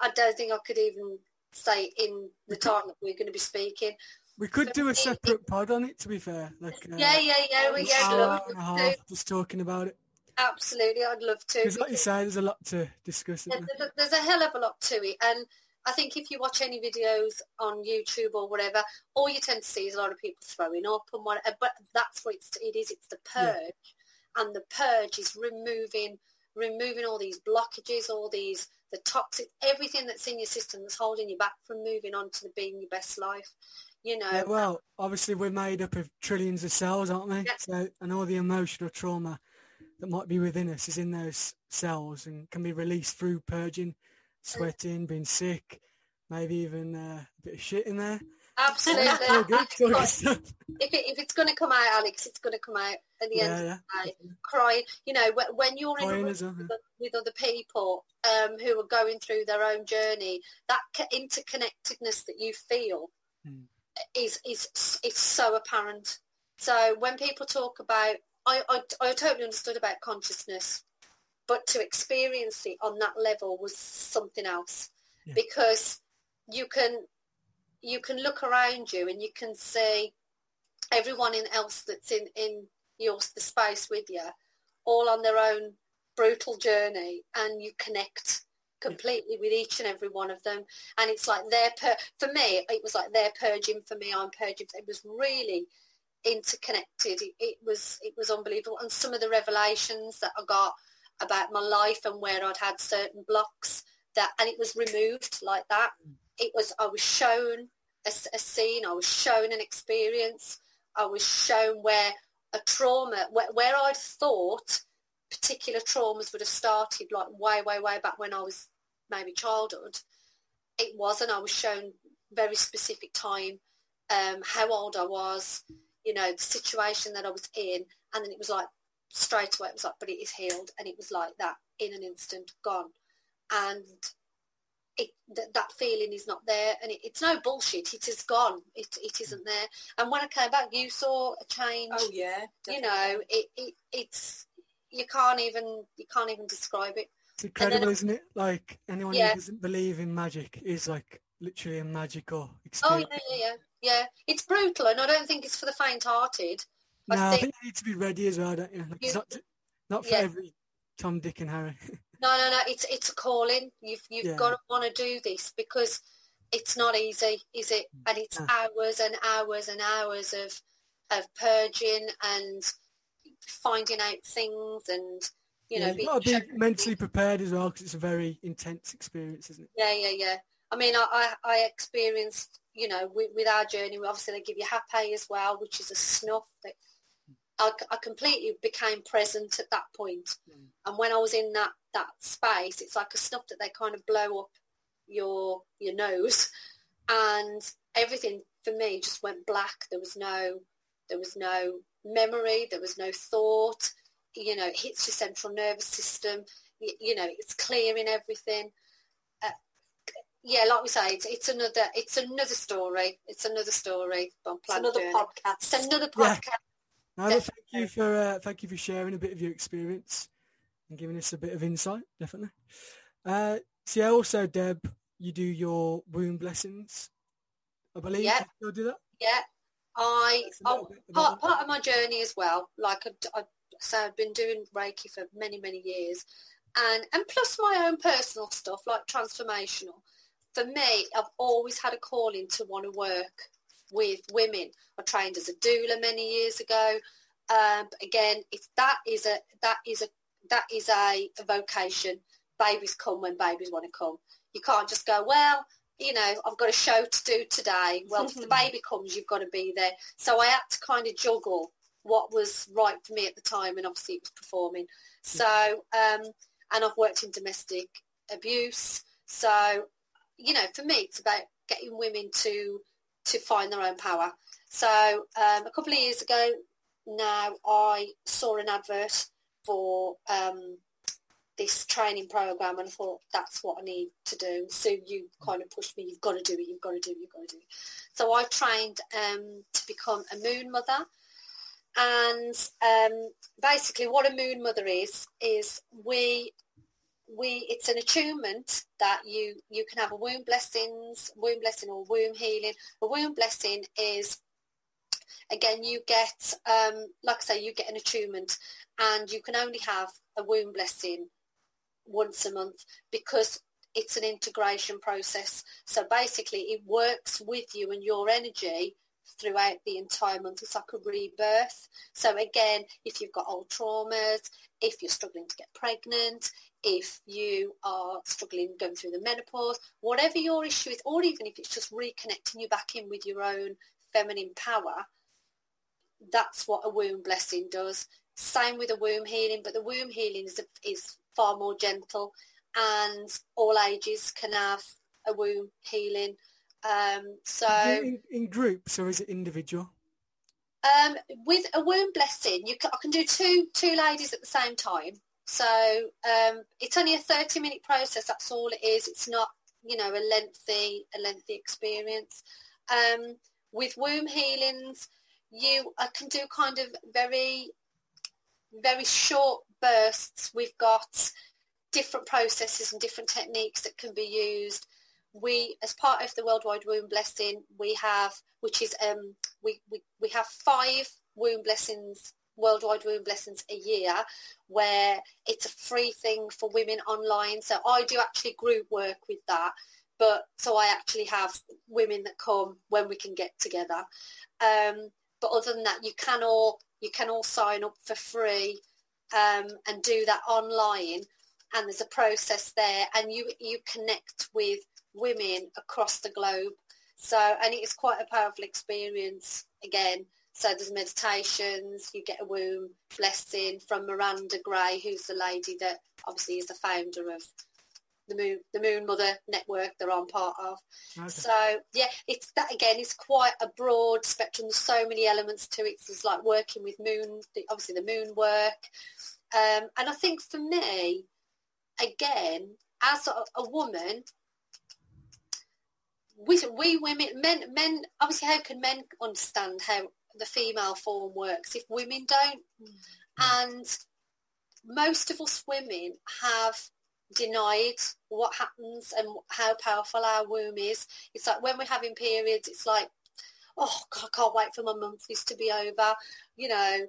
I don't think I could even say in the time that we're going to be speaking. We could do a separate pod on it, to be fair. Like, uh, yeah, yeah, yeah. We yeah, love and a half just talking about it. Absolutely, I'd love to. Because, like you say, there's a lot to discuss. There's, there's a hell of a lot to it, and I think if you watch any videos on YouTube or whatever, all you tend to see is a lot of people throwing up and whatever. Uh, but that's what it's, it is. It's the purge, yeah. and the purge is removing removing all these blockages, all these the toxic, everything that's in your system that's holding you back from moving on to the being your best life you know. Yeah, well, obviously we're made up of trillions of cells, aren't we? Yeah. So, and all the emotional trauma that might be within us is in those cells and can be released through purging, sweating, being sick, maybe even uh, a bit of shit in there. Absolutely. good, if, it, if it's going to come out, Alex, it's going to come out at the yeah, end yeah. of the day. Crying, you know, when you're in a room well, with other people um, who are going through their own journey, that interconnectedness that you feel hmm is is is so apparent. So when people talk about, I, I, I totally understood about consciousness, but to experience it on that level was something else. Yeah. because you can you can look around you and you can see everyone else that's in in your the space with you all on their own brutal journey and you connect completely with each and every one of them. And it's like they're pur- for me it was like they're purging for me i'm purging it was really interconnected. It, it was it was unbelievable. And some of the revelations that i got about my life and where i'd had certain blocks that and it was removed like that. It was i was shown a scene i was shown an experience i was shown where a trauma where, where i'd thought particular traumas would have started like way way way back when i was maybe childhood. It wasn't. I was shown very specific time um, how old i was you know the situation that i was in and then it was like straight away it was like but it is healed and it was like that in an instant gone and it, th- that feeling is not there and it, it's no bullshit it is gone it, it isn't there and when i came back you saw a change Oh yeah. you know it, it it's you can't even you can't even describe it It's incredible, then- isn't it? Like anyone Yeah. who doesn't believe in magic is like literally a magical oh experience. yeah yeah yeah yeah it's brutal and i don't think it's for the faint-hearted I no, I think- think you need to be ready as well, don't you? Like, You- not not for Yeah. every Tom, Dick, and Harry. (laughs) no no no it's it's a calling you've you've Yeah. got to want to do this because it's not easy is it and it's hours and hours and hours of of purging and finding out things and you know yeah, being you've got to be mentally prepared as well because it's a very intense experience, isn't it? Yeah, yeah, yeah. I mean, I, I, I experienced, you know, with, with our journey, we obviously they give you hapé as well, which is a snuff. That I, I completely became present at that point. Mm. And when I was in that, that space, it's like a snuff that they kind of blow up your your nose, and everything for me just went black. There was no there was no memory. There was no thought. You know, it hits your central nervous system. You, you know, it's clearing everything yeah, like we say, it's, it's another it's another story. It's another story on It's another Journey. podcast. It's another Yeah. Thank you for uh, thank you for sharing a bit of your experience and giving us a bit of insight. Definitely. Uh, so yeah, also Deb, you do your womb blessings, I believe. Yeah. You do that. Yeah, I That's a little oh, part part of my journey as well. Like I, I so I've been doing Reiki for many many years, and and plus my own personal stuff like transformational. For me, I've always had a calling to want to work with women. I trained as a doula many years ago. Um, but again, it's that is a that is a that is a, a vocation. Babies come when babies want to come. You can't just go, well, you know, I've got a show to do today. Well, if the (laughs) baby comes, you've got to be there. So I had to kind of juggle what was right for me at the time, and obviously it was performing. So, um, and I've worked in domestic abuse. So, you know, for me, it's about getting women to to find their own power. So, um, a couple of years ago, now I saw an advert for um, this training program and I thought that's what I need to do. So you kind of pushed me, you've got to do it, you've got to do it, you've got to do it. So I trained um, to become a moon mother. And um, basically what a moon mother is, is we, we, it's an attunement that you, you can have a womb blessings, womb blessing or womb healing. A womb blessing is again you get um, like I say you get an attunement and you can only have a womb blessing once a month because it's an integration process. So basically it works with you and your energy throughout the entire month. It's like a rebirth. So again, if you've got old traumas, if you're struggling to get pregnant, if you are struggling going through the menopause, whatever your issue is, or even if it's just reconnecting you back in with your own feminine power, that's what a womb blessing does. Same with a womb healing, but the womb healing is, is far more gentle and all ages can have a womb healing. Um, so in, in groups or is it individual? um, with a womb blessing, you can, I can do two two ladies at the same time. So um, it's only a thirty minute process. That's all it is. It's not you know a lengthy a lengthy experience. Um, with womb healings, you I can do kind of very very short bursts. We've got different processes and different techniques that can be used. We, as part of the Worldwide Womb Blessing, we have, which is, um, we, we, we have five womb blessings, Worldwide Womb Blessings a year, where it's a free thing for women online. So I do actually group work with that. But so I actually have women that come when we can get together. Um, but other than that, you can all you can all sign up for free um, and do that online. And there's a process there, and you you connect with women across the globe. So, and it's quite a powerful experience again. So there's meditations, you get a womb blessing from Miranda Gray, who's the lady that obviously is the founder of the Moon, the Moon Mother Network they're on part of. Okay. So yeah, it's that again. It's quite a broad spectrum. There's so many elements to it. It's like working with moon, obviously the moon work, um, and I think for me, again, as a, a woman, we, we women, men, men, obviously, how can men understand how the female form works if women don't? Mm. And most of us women have denied what happens and how powerful our womb is. It's like when we're having periods, it's like, oh, God, I can't wait for my monthlies to be over. You know,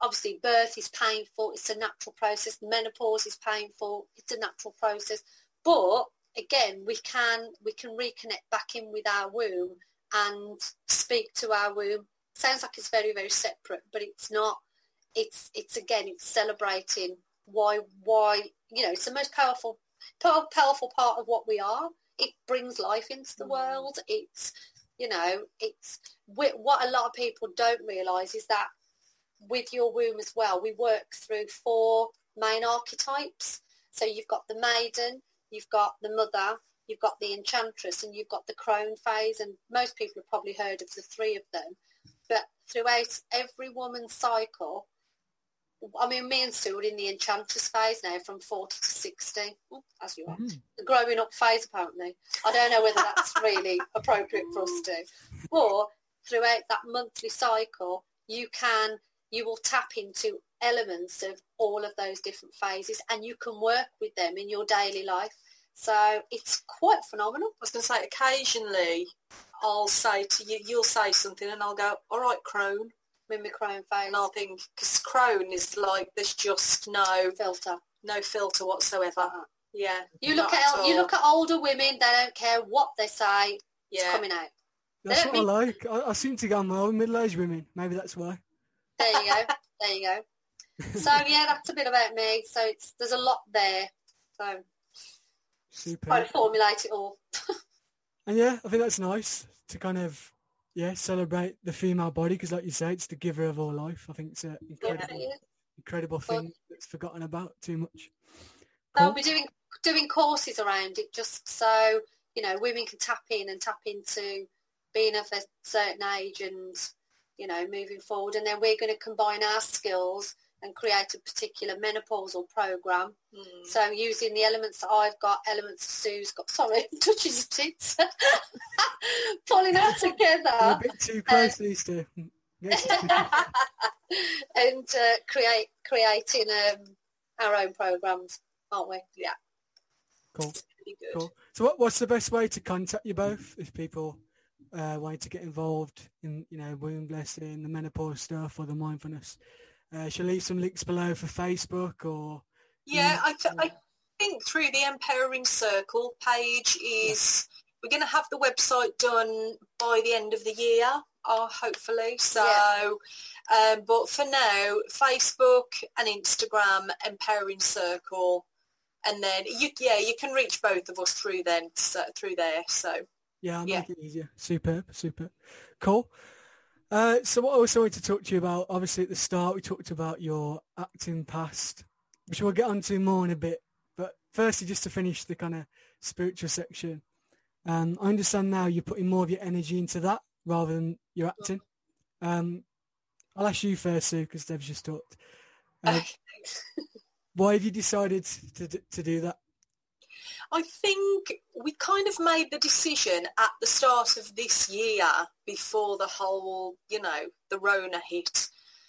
obviously birth is painful. It's a natural process. Menopause is painful. It's a natural process. But again, we can we can reconnect back in with our womb and speak to our womb. Sounds like it's very very separate, but it's not. It's it's again it's celebrating why why you know it's the most powerful powerful part of what we are. It brings life into the mm. world. It's you know it's what a lot of people don't realise is that with your womb as well, we work through four main archetypes. So you've got the maiden, you've got the mother, you've got the enchantress, and you've got the crone phase. And most people have probably heard of the three of them. But throughout every woman's cycle, I mean, me and Sue are in the enchantress phase now from 40 to 60, as you are. Mm. The growing up phase, apparently. I don't know whether that's (laughs) really appropriate for us to. Or throughout that monthly cycle, you can, you will tap into elements of all of those different phases and you can work with them in your daily life. So it's quite phenomenal. I was going to say, occasionally I'll say to you, you'll say something and I'll go, all right, crone, Mimic crone phase. And I think, because crone is like, there's just no filter, no filter whatsoever. Uh-huh. Yeah. You look at, at you look at older women, they don't care what they say, yeah. it's coming out. That's what mean... I like. I, I, seem to go on well with middle-aged women. Maybe that's why. There you go. there you go. (laughs) So yeah, that's a bit about me. So it's there's a lot there. So Super. try to formulate it all. (laughs) and yeah, I think that's nice to kind of yeah, celebrate the female body because, like you say, it's the giver of all life. I think it's an incredible, yeah, incredible thing that's forgotten about too much. Cool. I'll be doing doing courses around it just so you know women can tap in and tap into being of a certain age and you know moving forward, and then we're going to combine our skills and create a particular menopausal program. Mm. So using the elements that I've got, elements Sue's got, sorry, (laughs) touches the tits, (laughs) pulling that together. a bit too close, these (laughs) two. and uh, create creating um, our own programs, aren't we? Yeah. Cool. Cool. So, what, what's the best way to contact you both if people uh, wanted to get involved in, you know, womb blessing, the menopause stuff, or the mindfulness? Uh, shall leave some links below for Facebook or? Yeah, I, th- I think through the Empowering Circle page is we're going to have the website done by the end of the year, uh, hopefully. So, yeah. um, but for now, Facebook and Instagram, Empowering Circle, and then you, yeah, you can reach both of us through then so, through there. So yeah, I'll yeah. make it easier. Superb, superb, cool. Uh, so what I also wanted to talk to you about, obviously at the start we talked about your acting past, which we'll get onto more in a bit. But firstly, just to finish the kind of spiritual section, um, I understand now you're putting more of your energy into that rather than your acting. Um, I'll ask you first, Sue, because Deb's just talked. Uh, why have you decided to to do that? I think we kind of made the decision at the start of this year before the whole, you know, the Rona hit,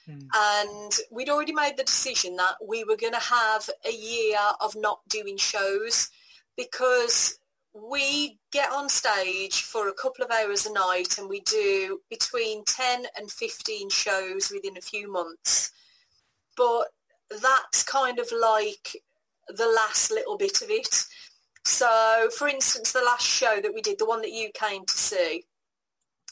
Mm. and we'd already made the decision that we were going to have a year of not doing shows because we get on stage for a couple of hours a night and we do between 10 and 15 shows within a few months. But that's kind of like the last little bit of it. So, for instance, the last show that we did, the one that you came to see,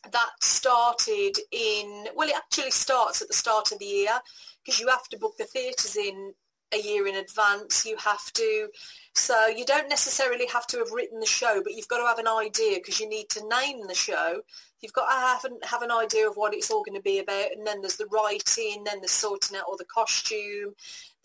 that started in, well, it actually starts at the start of the year because you have to book the theatres in a year in advance. You have to, so you don't necessarily have to have written the show, but you've got to have an idea because you need to name the show. You've got to have an, have an idea of what it's all going to be about, and then there's the writing, then the sorting out all the costume,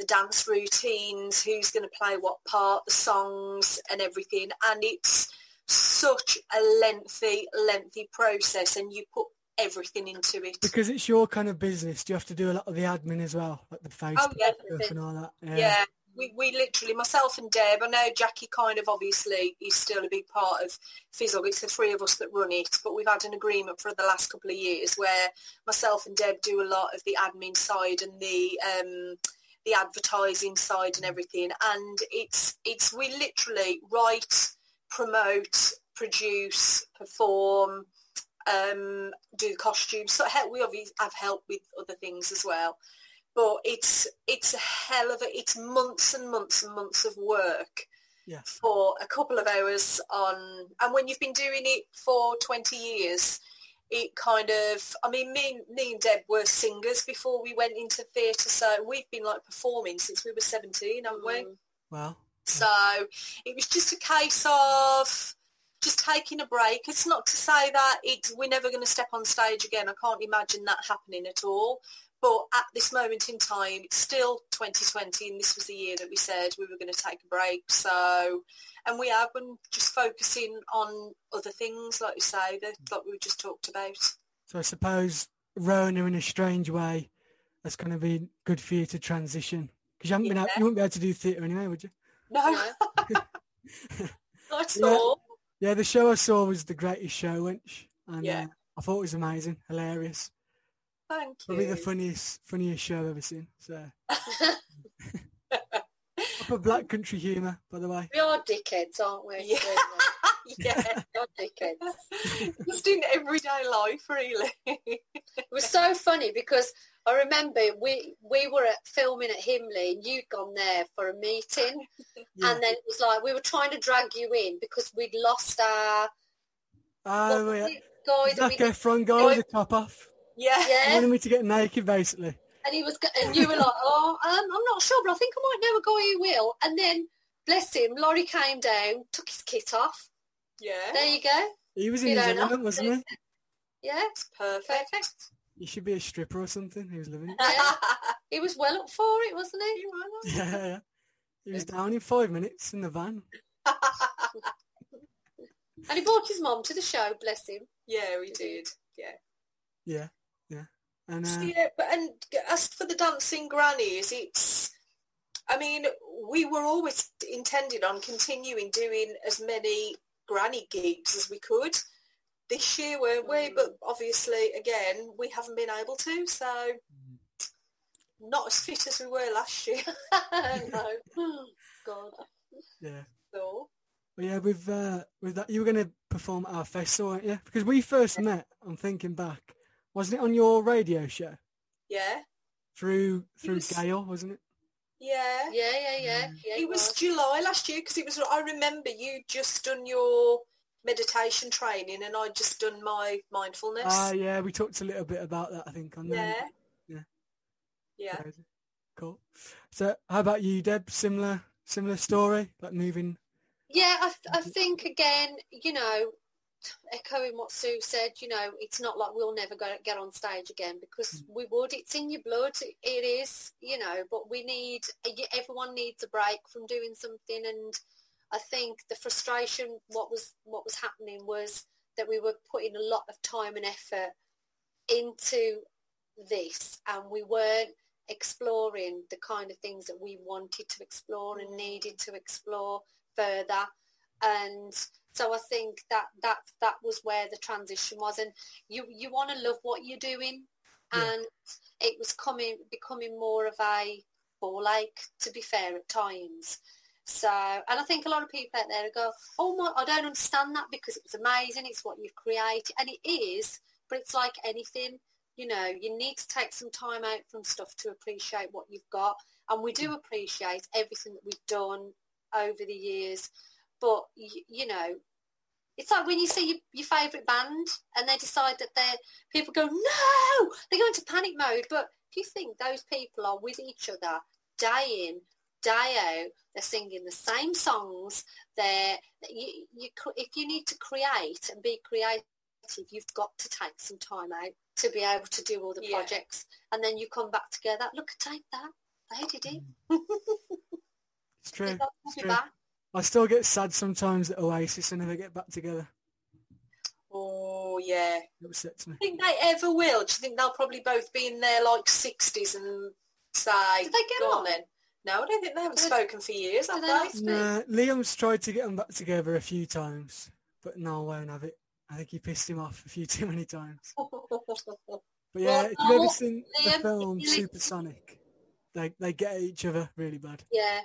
the dance routines, who's going to play what part, the songs, and everything. And it's such a lengthy, lengthy process, and you put everything into it. Because it's your kind of business, do you have to do a lot of the admin as well, like the Facebook Oh, yeah. stuff and all that? Yeah. We, we literally, myself and Deb, I know Jackie kind of obviously is still a big part of Fizzle. It's the three of us that run it, but we've had an agreement for the last couple of years where myself and Deb do a lot of the admin side and the um, the advertising side and everything. And it's it's we literally write, promote, produce, perform, um, do costumes. So we obviously have help with other things as well. But it's it's a hell of a it's months and months and months of work Yeah. for a couple of hours on and when you've been doing it for 20 years it kind of I mean me, me and Deb were singers before we went into theatre so we've been like performing since we were 17 haven't we Mm. Well, so it was just a case of just taking a break. It's not to say that it's, we're never going to step on stage again. I can't imagine that happening at all. But at this moment in time, it's still 2020 and this was the year that we said we were going to take a break. So, and we have been just focusing on other things, like you say, that, like we just talked about. so I suppose Rona in a strange way, that's going to be good for you to transition. Because you haven't been out, you wouldn't be able to do theatre anyway, would you? No, No. (laughs) not at Yeah. all. Yeah, the show I saw was The Greatest Show, wench. And Yeah. uh, I thought it was amazing, hilarious. Thank you. Probably the funniest, funniest show I've ever seen. So, (laughs) (laughs) proper black country humour, by the way. we are dickheads, aren't we? Yeah. (laughs) yeah. we are dickheads. just in everyday life, really. It was so funny because I remember we we were at filming at Himley and you'd gone there for a meeting Yeah. and then it was like we were trying to drag you in because we'd lost our oh, what yeah. was it, guy that Zac we Efron guy with the top off. Yeah. He yeah wanted me to get naked, basically. and he was go- and you were like oh um, I'm not sure but I think I might know a guy who will and then bless him Laurie came down took his kit off Yeah. there you go He was in You his element, wasn't he? yeah Perfect. perfect He should be a stripper or something. He was living it. Yeah. he was well up for it wasn't he Yeah, yeah. He was down in five minutes in the van. (laughs) and he brought his mom to the show bless him yeah, we did. Yeah. Yeah, yeah. And uh, yeah, but and as for the dancing grannies, it's. I mean, we were always intended on continuing doing as many granny gigs as we could. This year, weren't we? Mm. But obviously, again, we haven't been able to. So, not as fit as we were last year. (laughs) no (laughs) God yeah. So, yeah, with uh, with that, you were going to perform at our festival, weren't you? Because we first met. I'm thinking back. Wasn't it on your radio show yeah, through through was- Gail? Wasn't it? yeah. Yeah, yeah, yeah. Yeah It was July last year because it was. I remember you just done your meditation training, and I just done my mindfulness. Ah, yeah. We talked a little bit about that. I think on there. yeah, Yeah. yeah. Cool. So, how about you, Deb? Similar similar story, like moving. Yeah, I, th- I think again, you know, echoing what Sue said, you know, it's not like we'll never go get on stage again because mm. we would. It's in your blood. It, it is, you know, but we need, everyone needs a break from doing something. And I think the frustration, what was, what was happening was that we were putting a lot of time and effort into this and we weren't exploring the kind of things that we wanted to explore and mm. needed to explore further and so I think that that that was where the transition was and you you want to love what you're doing Yeah. and it was coming becoming more of a ball ache. To be fair, at times. So, and I think a lot of people out there go, "Oh my, I don't understand that because it was amazing. It's what you've created, and it is. But it's like anything, you know. You need to take some time out from stuff to appreciate what you've got, and we do appreciate everything that we've done over the years. But you, you know, it's like when you see your, your favourite band and they decide that they're people go no, they go into panic mode. But if you think those people are with each other day in, day out, they're singing the same songs. They're you, you if you need to create and be creative, you've got to take some time out to be able to do all the Yeah. projects, and then you come back together. Look, take that. They did it. Mm. (laughs) It's true. It's true. back. I still get sad sometimes that Oasis and never get back together. Oh yeah. It upsets me. I think they ever will. Do you think they'll probably both be in their like sixties and say, Did they get "Go on? then"? No, I don't think they haven't Did- spoken for years, have did they they? Nah, Liam's tried to get them back together a few times, but no, I won't have it. I think he pissed him off a few (laughs) too many times. (laughs) But yeah, Well, if you've ever no, seen the film Supersonic, they they get at each other really bad. Yeah.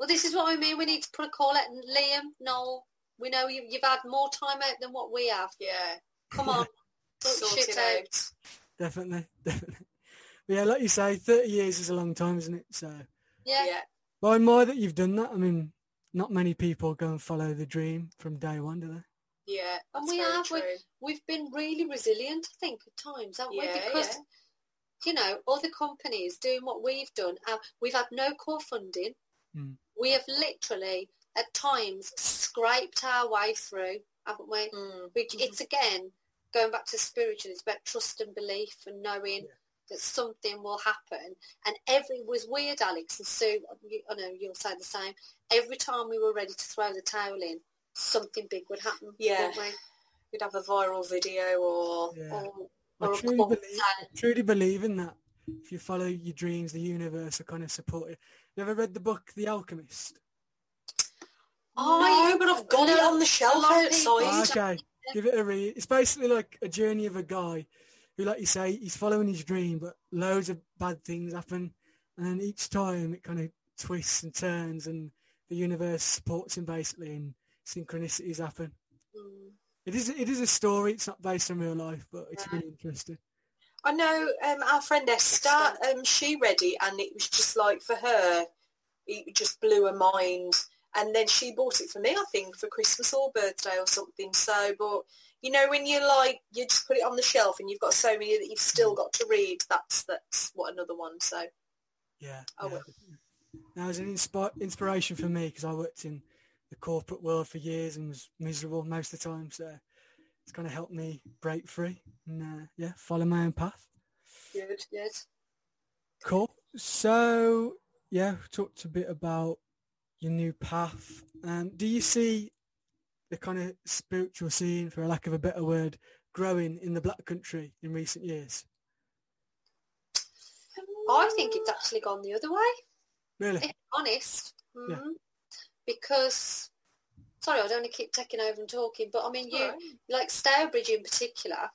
Well, this is what I mean. We need to put a call out. Liam, Noel, we know you, you've had more time out than what we have. yeah, Come on. (laughs) Sort sort shit it out. out. Definitely, definitely. But yeah, like you say, 30 years is a long time, isn't it? So, Yeah. Yeah. but I admire that you've done that. I mean, not many people go and follow the dream from day one, do they? Yeah, And that's we have. true. We've been really resilient, I think, at times, haven't Yeah, we? Because, yeah. you know, other companies doing what we've done, uh, we've had no core funding. Mm. We have literally, at times, scraped our way through, haven't we? Mm. Which it's again going back to spiritual. It's about trust and belief and knowing that something will happen. And every was weird, Alex and Sue. you- I know you'll say the same. Every time we were ready to throw the towel in, something big would happen. Yeah. wouldn't we? We'd have a viral video or Yeah. Or, or a truly call believe, saying, truly believe in that. If you follow your dreams, the universe will kind of support you. You ever read the book The Alchemist? I- no, but I've got it on the shelf a lot outside. Okay, give it a read. It's basically like a journey of a guy who, like you say, he's following his dream, but loads of bad things happen, and then each time it kind of twists and turns, and the universe supports him basically, and synchronicities happen. Mm. It is it is a story. It's not based on real life, but it's Yeah. really interesting. I know um, our friend Esther, um, she read it and it was just like for her, it just blew her mind. And then she bought it for me, I think, for Christmas or birthday or something. So, but you know, when you like, you just put it on the shelf and you've got so many that you've still got to read. That's that's what another one. So, Yeah. Oh, yeah. That was an inspi- inspiration for me because I worked in the corporate world for years and was miserable most of the time. So it's kind of helped me break free and uh, yeah, follow my own path. good. Good. Cool. So yeah, talked a bit about your new path. Um, do you see the kind of spiritual scene, for a lack of a better word, growing in the Black Country in recent years? I think it's actually gone the other way. Really? if I'm honest. Yeah. Mhm. Because, sorry, I don't want to keep taking over and talking, but I mean, you Alright. like Stourbridge in particular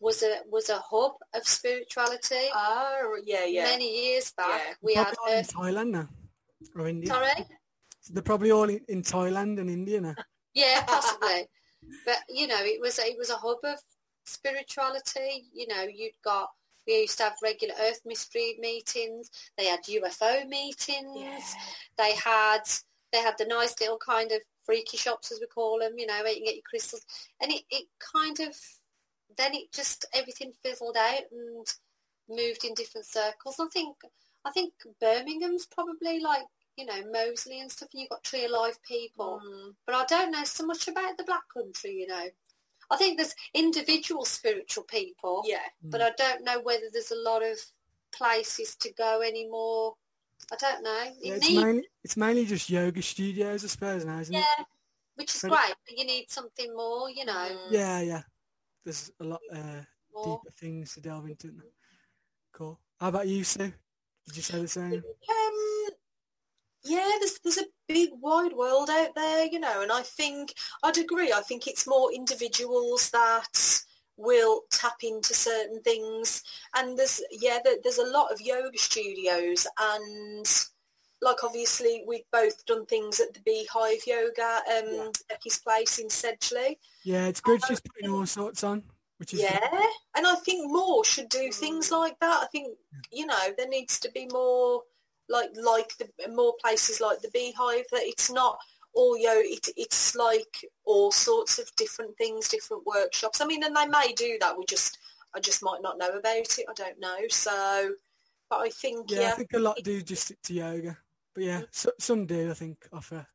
was a was a hub of spirituality. Oh, yeah, yeah. Many years back, Yeah. we had. Probably all in Earth, Thailand now, or India. sorry, They're probably all in, in Thailand and India now. (laughs) yeah, possibly, but you know, it was it was a hub of spirituality. You know, you'd got. We used to have regular Earth Mystery meetings. They had UFO meetings. Yeah. they had they had the nice little kind of freaky shops as we call them, you know, where you can get your crystals. And it, it kind of then it just everything fizzled out and moved in different circles. I think I think Birmingham's probably like, you know, Moseley and stuff and you've got Tree of Life people. Mm. But I don't know so much about the black country, you know. I think there's individual spiritual people, Yeah. but I don't know whether there's a lot of places to go anymore. I don't know. It Yeah, it's needs- mainly it's mainly just yoga studios, I suppose, now, isn't it? yeah, which is But- great, but you need something more, you know, Mm. Yeah, yeah. There's a lot uh, deeper things to delve into. Cool. How about you, Sue? Did you say the same? Um, yeah, there's there's a big wide world out there, you know, and I think I'd agree. I think it's more individuals that will tap into certain things. And there's yeah, there, there's a lot of yoga studios and like obviously we've both done things at the Beehive Yoga, um, Yeah. Becky's place in Sedgley. Yeah, it's good She's putting all sorts on, which is Yeah, good. and I think more should do things like that. I think you know there needs to be more like like the more places like the Beehive that it's not all yo. It, it's like all sorts of different things, different workshops. I mean, and they may do that. We just I just might not know about it. I don't know. So, but I think Yeah, yeah, I think a lot do just stick to yoga. But yeah, mm. so, some do, I think, offer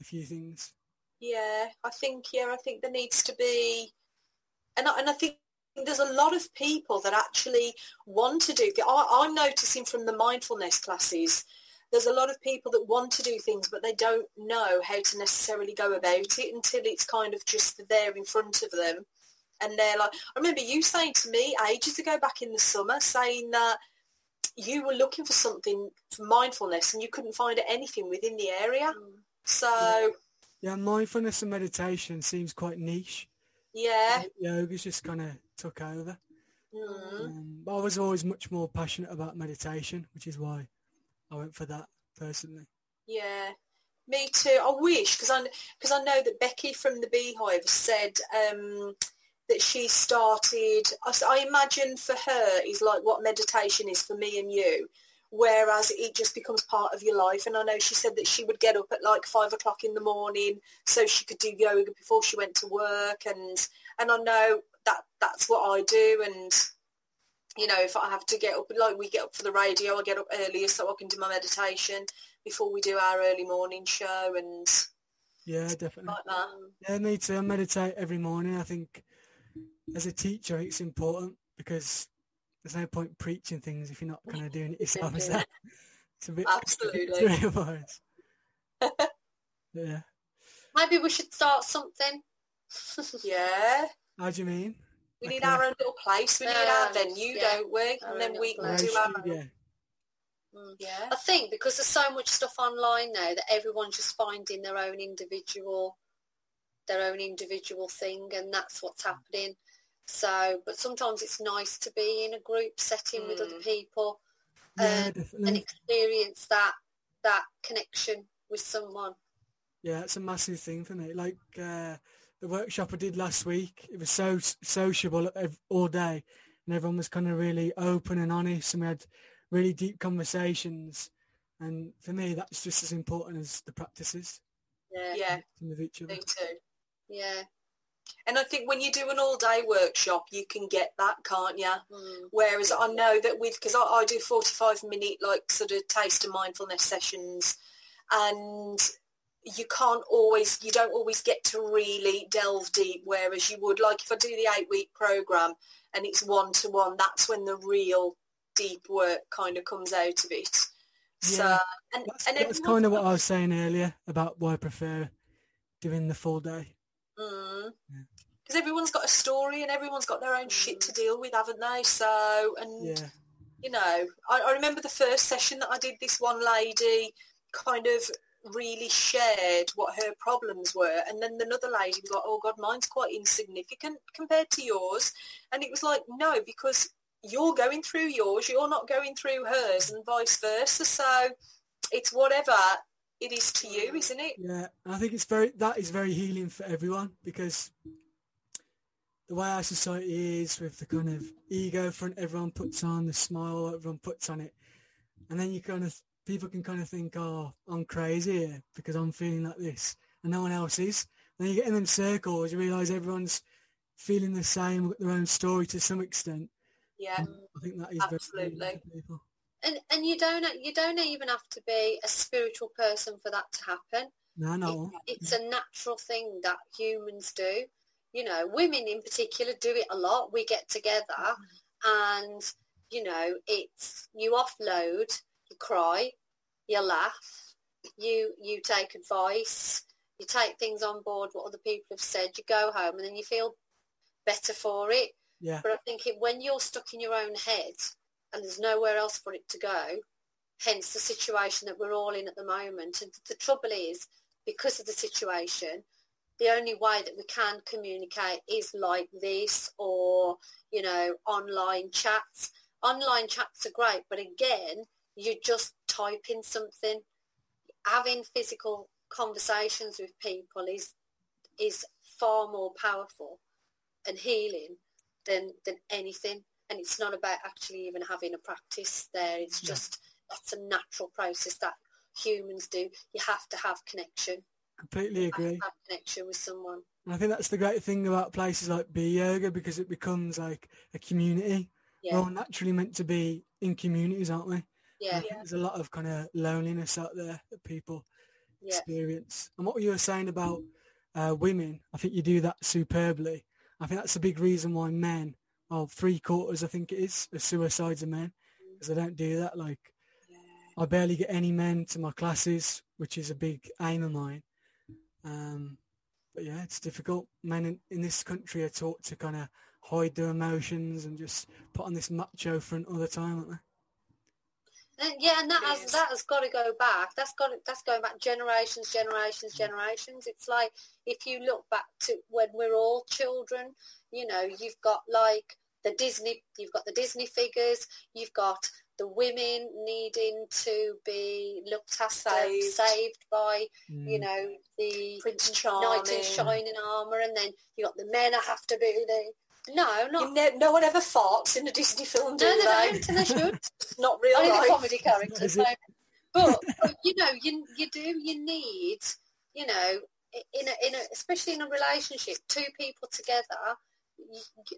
a few things. Yeah, I think yeah, I think there needs to be, and I, and I think there's a lot of people that actually want to do. I, I'm noticing from the mindfulness classes, there's a lot of people that want to do things, but they don't know how to necessarily go about it until it's kind of just there in front of them, and they're like, I remember you saying to me ages ago back in the summer, saying that you were looking for something for mindfulness and you couldn't find anything within the area. So Yeah, mindfulness and meditation seems quite niche. yeah. Yoga's just kind of took over. Mm. Um, but I was always much more passionate about meditation, which is why I went for that personally. Yeah, me too. I wish because I because I know that Becky from the Beehive said um, that she started. I imagine for her is like what meditation is for me and you, whereas it just becomes part of your life. And I know she said that she would get up at like five o'clock in the morning so she could do yoga before she went to work, and and I know that that's what I do and. You know, if I have to get up, like we get up for the radio, I get up earlier so I can do my meditation before we do our early morning show and Yeah, definitely. like that. Yeah, me too. I meditate every morning. I think as a teacher, it's important because there's no point preaching things if you're not kind of doing it yourself. Is that? (laughs) It's a bit Absolutely. (laughs) (laughs) yeah. Maybe we should start something. Yeah. How do you mean? We need our own little place. We need Yeah, our venue, yeah. don't we? And then we can do our own. Mm. Yeah. I think because there's so much stuff online now that everyone's just finding their own individual, their own individual thing, and that's what's happening. So, but sometimes it's nice to be in a group setting with other Mm. people Yeah, um, and experience that that connection with someone. Yeah, it's a massive thing for me. Like uh, the workshop I did last week, it was so sociable all day, and everyone was kind of really open and honest, and we had really deep conversations. And for me, that's just as important as the practices Yeah, Yeah, with each other. me too. yeah. And I think when you do an all-day workshop, you can get that, can't you? Mm. Whereas I know that with, because I, I do 45 minute like sort of taste of mindfulness sessions and you can't always, you don't always get to really delve deep, whereas you would, like if I do the eight week program and it's one-to-one, that's when the real deep work kind of comes out of it. So, Yeah. and, That's, and that's kind of what I was saying earlier about why I prefer doing the full day. Mm. Yeah. Because everyone's got a story and everyone's got their own shit to deal with, haven't they? So, and Yeah, you know, I, I remember the first session that I did. This one lady kind of really shared what her problems were, and then another lady like, "Oh God, mine's quite insignificant compared to yours," and it was like, "No, because you're going through yours, you're not going through hers, and vice versa. So it's whatever it is to you, isn't it?" yeah. I think it's very that is very healing for everyone because the way our society is with the kind of ego front everyone puts on, the smile everyone puts on it, and then you kind of people can kind of think, oh, I'm crazy here because I'm feeling like this, and no one else is. And then you get in them circles, you realise everyone's feeling the same, with their own story to some extent. Yeah, I think that is Absolutely. And and you don't you don't even have to be a spiritual person for that to happen. No, no. It, it's a natural thing that humans do. You know, women in particular do it a lot. We get together mm-hmm. and, you know, it's you offload, you cry, you laugh, you you take advice, you take things on board what other people have said, you go home and then you feel better for it. Yeah, But I think it, when you're stuck in your own head and there's nowhere else for it to go, hence the situation that we're all in at the moment. And the trouble is, because of the situation, the only way that we can communicate is like this or, you know, online chats. Online chats are great, but again, you're just typing something. Having physical conversations with people is is far more powerful and healing than than anything. And it's not about actually even having a practice there. It's just that's a natural process that humans do. You have to have connection. Completely agree. Have connection with someone. And I think that's the great thing about places like Be Yoga because it becomes like a community. Yeah. We're all naturally meant to be in communities, aren't we? Yeah. There's a lot of kind of loneliness out there that people Yeah. experience. And what you were saying about uh, women, I think you do that superbly. I think that's a big reason why men, well, three quarters I think it is, of suicides are men, because I don't do that. Like, I barely get any men to my classes, which is a big aim of mine. Um, but yeah, it's difficult. Men in, in this country are taught to kind of hide their emotions and just put on this macho front all the time, aren't they? And, yeah, and that has is. that has got to go back. That's got to, that's going back generations, generations, generations. It's like if you look back to when we're all children, you know, you've got like the Disney, you've got the Disney figures, you've got the women needing to be looked at, Saved. saved by, you Mm. know, the Prince knight in shining armour, and then you got the men that have to be the no, not ne- no one ever farts in a Disney film, do no, they they? don't, and they should. (laughs) Not real only life. the comedy characters. No. But, but you know, you you do you need you know in a in a especially in a relationship, two people together.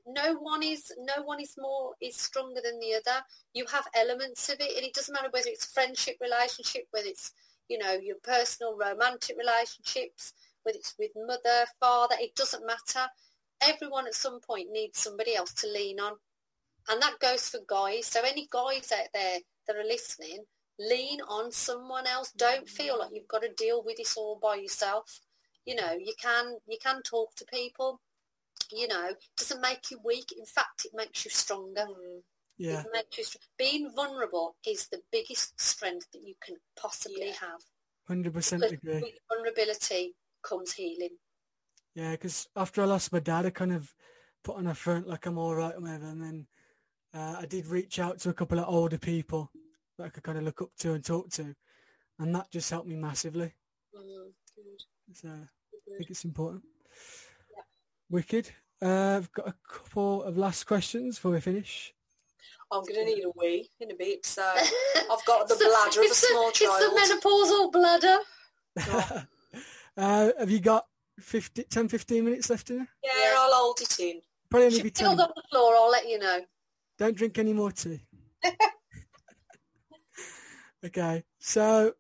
No one is no one is more is stronger than the other. You have elements of it, and it doesn't matter whether it's friendship relationship, whether it's you know your personal romantic relationships, whether it's with mother, father. It doesn't matter. Everyone at some point needs somebody else to lean on. And that goes for guys. So any guys out there that are listening, lean on someone else. Don't feel like you've got to deal with this all by yourself. You know, you can you can talk to people. You know, it doesn't make you weak. In fact, it makes you stronger. Mm. Yeah, It makes you str- being vulnerable is the biggest strength that you can possibly Yeah. have. 100% Because agree. with vulnerability comes healing. Yeah, because after I lost my dad, I kind of put on a front like I'm all right and whatever. And then uh, I did reach out to a couple of older people that I could kind of look up to and talk to. And that just helped me massively. Mm, good, So I think it's important. Yeah. Wicked. Uh, I've got a couple of last questions before we finish. I'm going to need a wee in a bit, so (laughs) I've got the It's bladder of a it's small It's the menopausal bladder. (laughs) (laughs) uh, have you got 50, 10, 15 minutes left in it? Yeah. I'll hold it in. Probably only She be spilled 10. on the floor, I'll let you know. Don't drink any more tea. (laughs) okay, so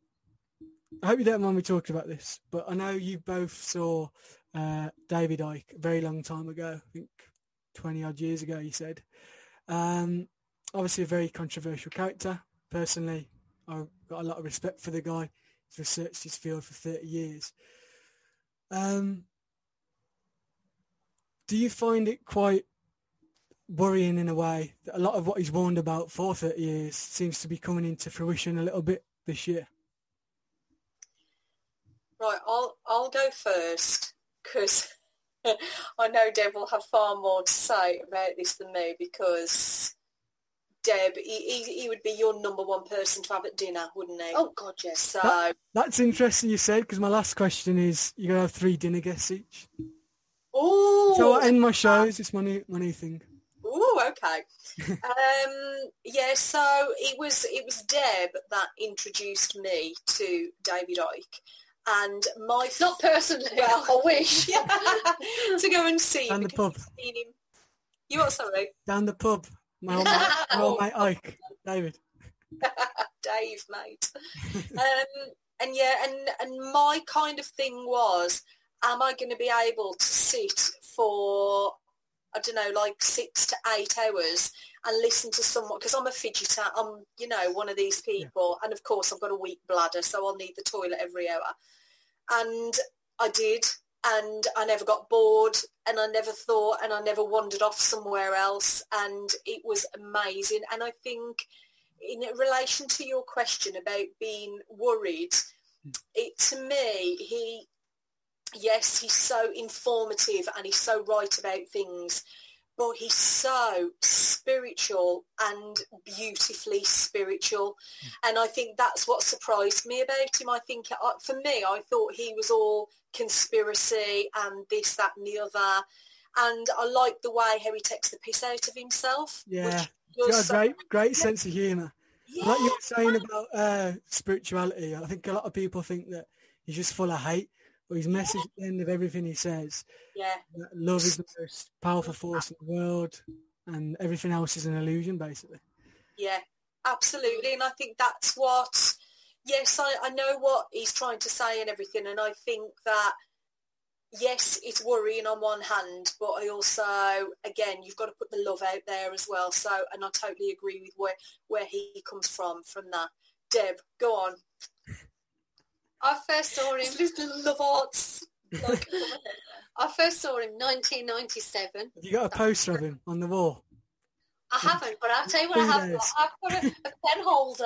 I hope you don't mind me talking about this, but I know you both saw uh, David Icke a very long time ago. I think 20 odd years ago, you said. Um, obviously a very controversial character. Personally, I've got a lot of respect for the guy. He's researched his field for 30 years. Um, do you find it quite worrying in a way that a lot of what he's warned about for 30 years seems to be coming into fruition a little bit this year? Right, I'll I'll go first because (laughs) I know Deb will have far more to say about this than me because Deb, he, he, he would be your number one person to have at dinner, wouldn't he? Oh, God, yes. So, That- That's interesting you said because my last question is you're going to have three dinner guests each. Oh. So I end my shows. It's my new, my new thing. Oh, okay. (laughs) um, yeah, so it was it was Deb that introduced me to David Icke, and my Not personally, Well- I wish. (laughs) (laughs) to go and see him. Down the because pub. Seen him. You what? Sorry. Down the pub. My old mate, my Icke. David. (laughs) Dave, mate. um, and yeah, and and my kind of thing was, am I going to be able to sit for, I don't know, like six to eight hours and listen to someone? Because I'm a fidgeter. I'm, you know, one of these people, and of course I've got a weak bladder, so I'll need the toilet every hour. And I did, and I never got bored, and I never thought, and I never wandered off somewhere else, and it was amazing. And I think in relation to your question about being worried, it to me he yes, he's so informative and he's so right about things, but he's so spiritual and beautifully spiritual. Mm. And I think that's what surprised me about him. I think uh, for me, I thought he was all conspiracy and this, that and the other. And I like the way how he takes the piss out of himself. Yeah, he's got a so, great, great sense of humour. Yeah. Like you were saying about uh, spirituality, I think a lot of people think that he's just full of hate but his message at the end of everything he says, yeah, love is the most powerful force in the world, and everything else is an illusion, basically. Yeah, absolutely, and I think that's what. Yes, I, I know what he's trying to say and everything, and I think that yes, it's worrying on one hand, but I also, again, you've got to put the love out there as well. So, and I totally agree with where where he comes from from that. Deb, go on. (laughs) I first saw him. His little love arts. (laughs) I first saw him 1997. Have you got a poster of him on the wall? I haven't, but I'll tell you what I have got. I've got a, a pen holder.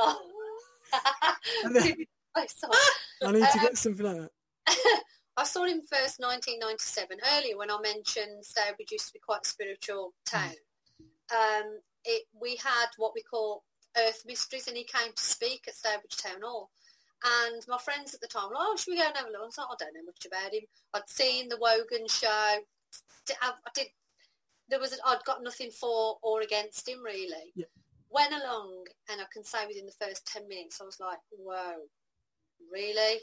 I need to get something like that. (laughs) I saw him first 1997. Earlier, when I mentioned Stourbridge used to be quite a spiritual town, um, it, we had what we call Earth Mysteries, and he came to speak at Stourbridge Town Hall. And my friends at the time were, like, oh, should we go and have a look? I was like, I don't know much about him. I'd seen the Wogan show. I did. There was. I'd got nothing for or against him really. Yeah. Went along, and I can say within the first ten minutes, I was like, whoa, really?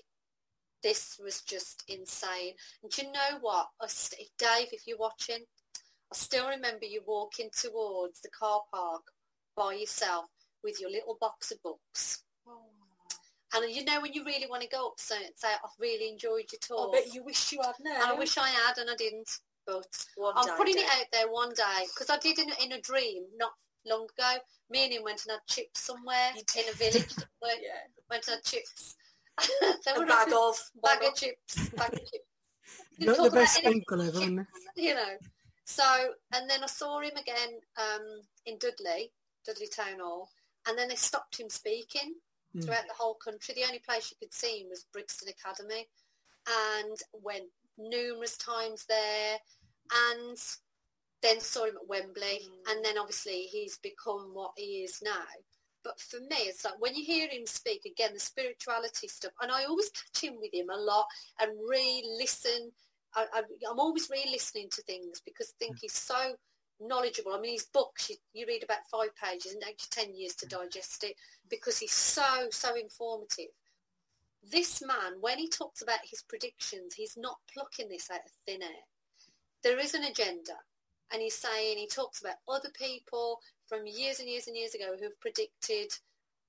This was just insane. And do you know what? Dave, if you're watching, I still remember you walking towards the car park by yourself with your little box of books. Oh and you know when you really want to go up so say, I've really enjoyed your talk. I bet you wish you had now. And I wish I had and I didn't. But one I'm putting day. it out there one day because I did in, in, a dream not long ago. Me and him went and had chips somewhere in a village. (laughs) went, yeah. went and had chips. they were a bag of bag of chips. Bag of chips. (laughs) Not the best uncle ever, You know. So and then I saw him again um, in Dudley, Dudley Town Hall, and then they stopped him speaking mm. throughout the whole country. The only place you could see him was Brixton Academy and went numerous times there and then saw him at Wembley mm. and then obviously he's become what he is now. But for me, it's like when you hear him speak, again, the spirituality stuff, and I always catch him with him a lot and re-listen. I, am always re-listening to things because I think mm. he's so knowledgeable. I mean, his books, you, you read about five pages and it takes you 10 years to digest it because he's so, so informative. This man, when he talks about his predictions, he's not plucking this out of thin air. There is an agenda. And he's saying, he talks about other people from years and years and years ago who've predicted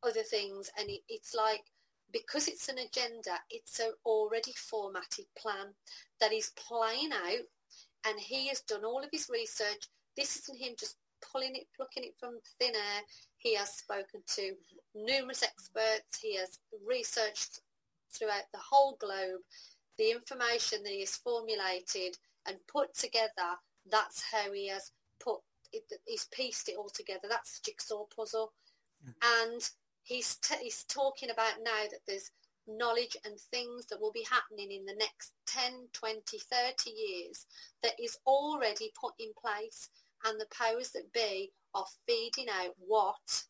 other things. And it, it's like, because it's an agenda, it's an already formatted plan that he's playing out and he has done all of his research this isn't him just pulling it, plucking it from thin air. He has spoken to numerous experts. He has researched throughout the whole globe the information that he has formulated and put together. That's how he has put it, he's pieced it all together. That's the jigsaw puzzle. Mm-hmm. And he's, t- he's talking about now that there's knowledge and things that will be happening in the next 10, 20, 30 years that is already put in place and the powers that be are feeding out what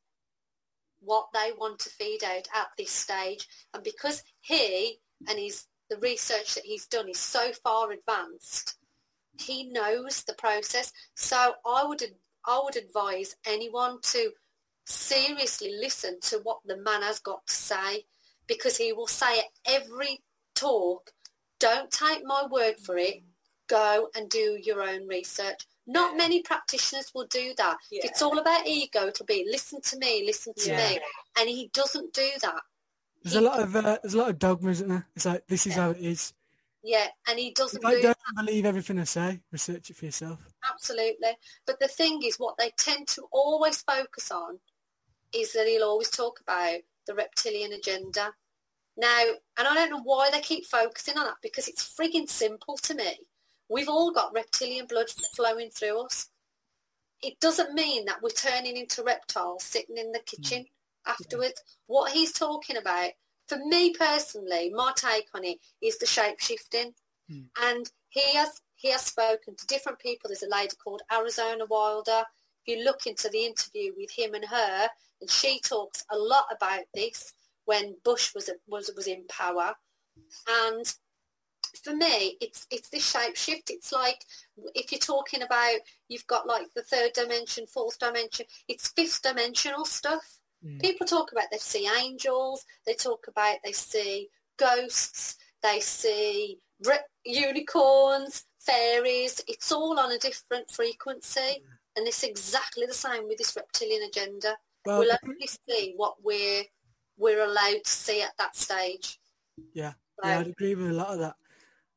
what they want to feed out at this stage. And because he and his the research that he's done is so far advanced, he knows the process. So I would I would advise anyone to seriously listen to what the man has got to say because he will say at every talk, don't take my word for it, go and do your own research. Not yeah. many practitioners will do that. Yeah. If it's all about ego, it'll be listen to me, listen to yeah. me, and he doesn't do that. There's he, a lot of uh, there's a lot of dogma, isn't there? It's like this is how it is. Yeah, and he doesn't like, do don't that. believe everything I say. Research it for yourself. Absolutely, but the thing is, what they tend to always focus on is that he'll always talk about the reptilian agenda. Now, and I don't know why they keep focusing on that because it's frigging simple to me. We've all got reptilian blood flowing through us. It doesn't mean that we're turning into reptiles sitting in the kitchen mm. afterwards. Yeah. What he's talking about, for me personally, my take on it is the shape shifting. Hmm. And he has he has spoken to different people. There's a lady called Arizona Wilder. If you look into the interview with him and her, and she talks a lot about this when Bush was was was in power, and for me, it's it's this shape shift. It's like if you're talking about you've got like the third dimension, fourth dimension. It's fifth dimensional stuff. Mm. People talk about they see angels. They talk about they see ghosts. They see re- unicorns, fairies. It's all on a different frequency, and it's exactly the same with this reptilian agenda. Well, we'll only see what we're we're allowed to see at that stage. yeah, So, yeah, I'd agree with a lot of that.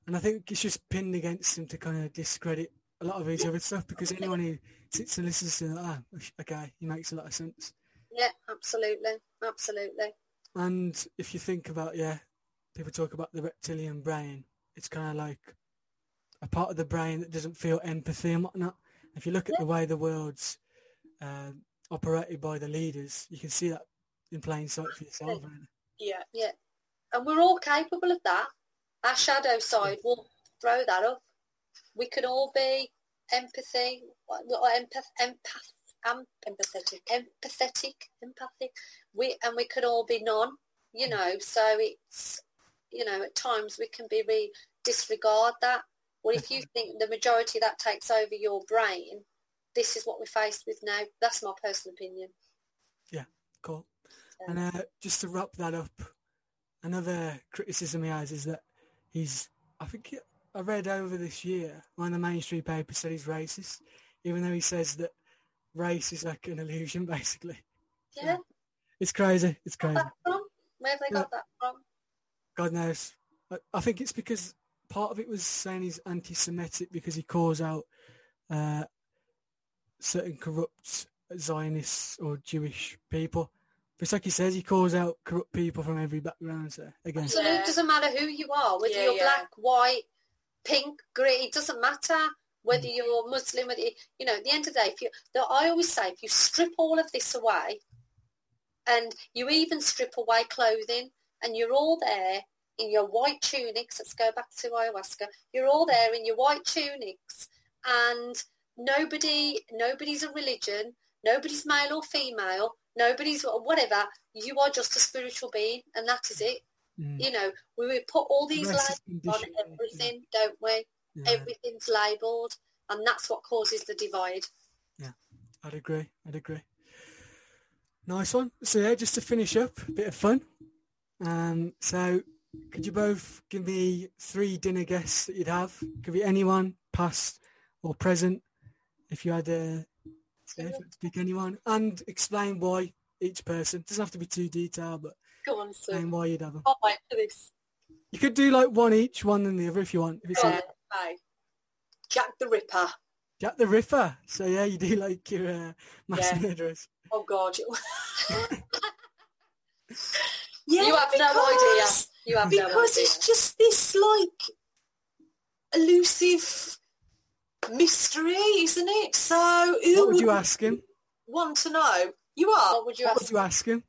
And I think it's just pinned against him to kind of discredit a lot of his other stuff because anyone who sits and listens to that, ah, okay, he makes a lot of sense. Yeah, absolutely, absolutely. And if you think about, yeah, people talk about the reptilian brain, it's kind of like a part of the brain that doesn't feel empathy and whatnot. If you look at the way the world's um, operated by the leaders, you can see that in plain sight for yourself. Really. Yeah. Yeah, and we're all capable of that. Our shadow side will throw that up. We can all be empathy, empath, empath, um, Empathetic. empathetic, empathic. We and we can all be none. You know, so it's you know at times we can be re- disregard that. Well, if you think the majority of that takes over your brain, this is what we're faced with now. That's my personal opinion. Yeah, cool. And uh, just to wrap that up, another criticism he has is that he's, I think I read over this year, one of the mainstream papers said he's racist, even though he says that race is like an illusion, (laughs) basically. Yeah, It's crazy. It's crazy. Where have they got that from? God knows. I, I think it's because part of it was saying he's anti-Semitic because he calls out uh, certain corrupt Zionists or Jewish people. But it's like he says, he calls out corrupt people from every background. So again, Absolutely. It doesn't matter who you are, whether Yeah, you're yeah. black, white, pink, grey. It doesn't matter whether you're Muslim. Whether you, you know, at the end of the day, if you, the, I always say, if you strip all of this away, and you even strip away clothing, and you're all there in your white tunics. Let's go back to ayahuasca. You're all there in your white tunics, and nobody, nobody's a religion. Nobody's male or female. Nobody's whatever. You are just a spiritual being, and that is it mm, you know, we would put all these labels on everything, don't we? Yeah, Everything's labelled, and that's what causes the divide. Yeah, I'd agree. I'd agree. Nice one. So yeah, just to finish up, a bit of fun. Um, so could you both give me three dinner guests that you'd have? Could be anyone, past or present, if you had a yeah, if you had to pick anyone, and explain why each person. doesn't have to be too detailed, but Go on, explain why you'd have them. Can't wait for this. You could do like one each, one and the other if you want. If it's Go like on. Jack the Ripper. Jack the Ripper. So yeah, you do like your uh, mass Yeah. murderers. Oh God. (laughs) yeah, you have no idea. You have no idea. Because it's just this like elusive mystery, isn't it? So who What would you ask him? want to know? You are. What would you What ask? would you ask him?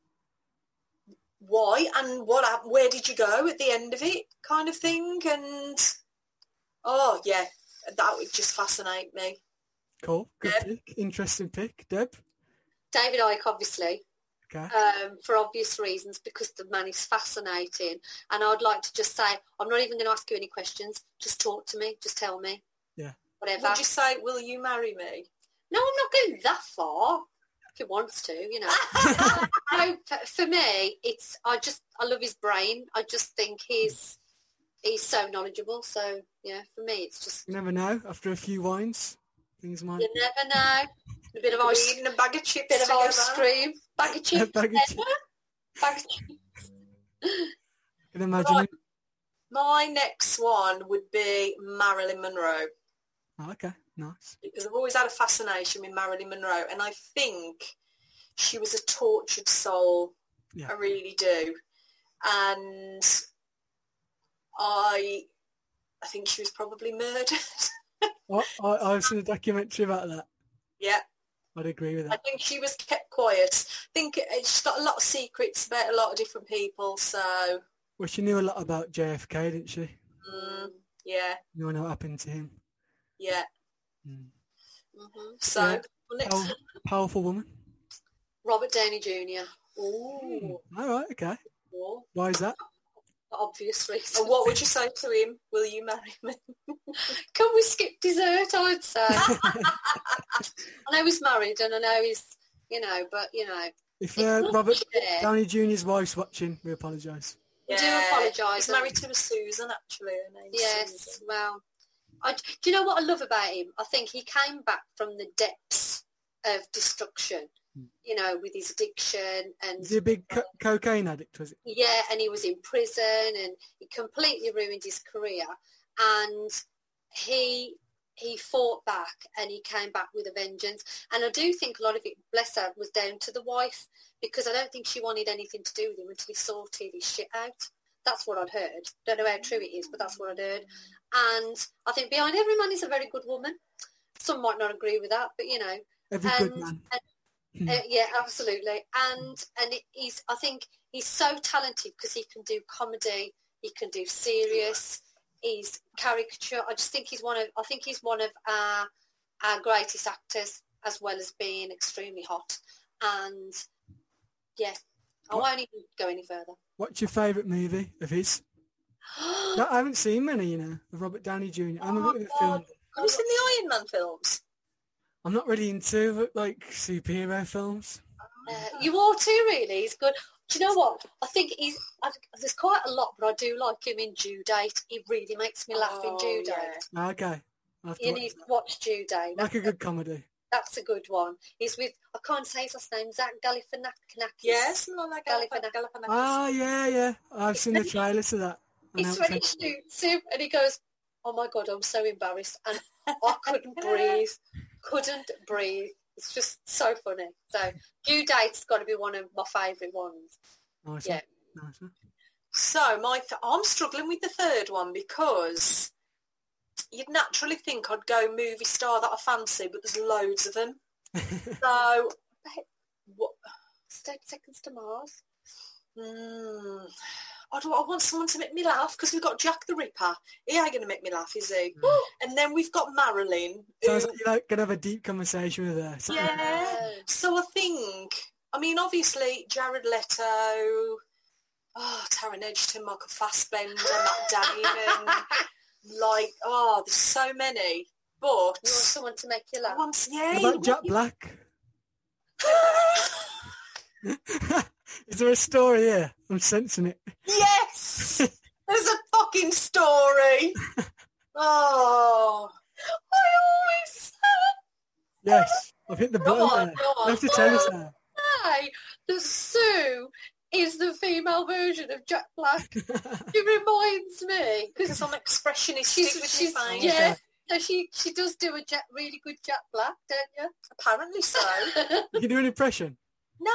why and what hap- where did you go at the end of it kind of thing and oh yeah that would just fascinate me Cool. Good Deb. pick. Interesting pick. Deb. David Icke, obviously, Okay. um, for obvious reasons, because the man is fascinating. And I'd like to just say, I'm not even going to ask you any questions. Just talk to me. Just tell me. Yeah. Whatever. would you say will you marry me No, I'm not going that far. If he wants to, you know. (laughs) no, for, for me, it's I just I love his brain. I just think he's he's so knowledgeable. So yeah, for me, it's just You never know. After a few wines, things might. you never know. A bit of ice, eating a bag of chips a bit of ice cream, bag of chips, Bag of chips. bag of chips. (laughs) can imagine. Right. my next one would be Marilyn Monroe Oh, okay. Nice. because I've always had a fascination with Marilyn Monroe and I think she was a tortured soul Yeah. I really do and I I think she was probably murdered I, I, I've seen a documentary about that. yeah I'd agree with that. I think she was kept quiet. I think she's got a lot of secrets about a lot of different people. So Well, she knew a lot about JFK, didn't she? mm, Yeah, You know what happened to him. yeah. Mm. hmm So Yeah. well, next. Pow- powerful woman. Robert Downey Jr. Ooh. All right, okay. Why is that? For obvious reasons. And what would you say to him? Will you marry me? (laughs) Can we skip dessert? I'd say. (laughs) I know he's married and I know he's, you know, but you know, If uh, Robert yeah. Downey Jr.'s wife's watching, we apologise. We do apologise. He's married to a Susan, actually. Her name's Yes, Susan. well, I, do you know what I love about him? I think he came back from the depths of destruction. You know, with his addiction and Is he a big co- cocaine addict, was it? yeah, and he was in prison and he completely ruined his career. And he he fought back and he came back with a vengeance. And I do think a lot of it, bless her, was down to the wife because I don't think she wanted anything to do with him until he sorted his shit out. That's what I'd heard. Don't know how true it is, but that's what I'd heard. And I think behind every man is a very good woman. Some might not agree with that, but you know, Every and, good man. and- uh, yeah, absolutely. And and he's I think he's so talented because he can do comedy, he can do serious, he's caricature. I just think he's one of I think he's one of our our greatest actors as well as being extremely hot. And yeah, I What- won't even go any further. What's your favourite movie of his? (gasps) No, I haven't seen many, you know, of Robert Downey Jr. I'm Oh, a bit of a film. Have you seen the Iron Man films? I'm not really into like superhero films. Uh, you are too, really. He's good. Do you know what? I think he's. I, there's quite a lot, but I do like him in Due Date. He really makes me laugh in Oh, Due yeah. Okay. I'll have to You need to watch Due Date. Like a good comedy. That's a good one. He's with. I can't say his last name. Zach Galifianakis. Yes, something like. Galifianakis. Galifianakis. Ah, yeah, yeah. I've seen the trailer to that. I know It's when he shoots him, and he goes, "Oh my god, I'm so embarrassed," and I couldn't (laughs) breathe. Couldn't breathe. It's just so funny. So Due Date's got to be one of my favourite ones. Nice Yeah. Nice. So my, th- I'm struggling with the third one because you'd naturally think I'd go movie star that I fancy, but there's loads of them. (laughs) So, what? Thirty Seconds to Mars. Mm, I, do, I want someone to make me laugh because we've got Jack the Ripper. He ain't going to make me laugh, is he? And then we've got Marilyn. Sounds who- like you're like, gonna have a deep conversation with her. So- yeah. Oh. So I think, I mean, obviously Jared Leto, oh, Taron Egerton, Michael Fassbender, Matt Damon, (laughs) like, oh, there's so many. But You want someone to make you laugh? want, yeah, What about Jack want- Black? (laughs) (laughs) (laughs) Is there a story here? I'm sensing it. yes, (laughs) there's a fucking story. Oh, I always Yes, I've hit the Go button on, there. go You on. have to tell us now. say that Sue is the female version of Jack Black. (laughs) She reminds me because because I'm expressionistic she's, with she's my face. yeah. So she she does do a Jack, really good Jack Black, don't you? Apparently so. you? You can do an impression. No,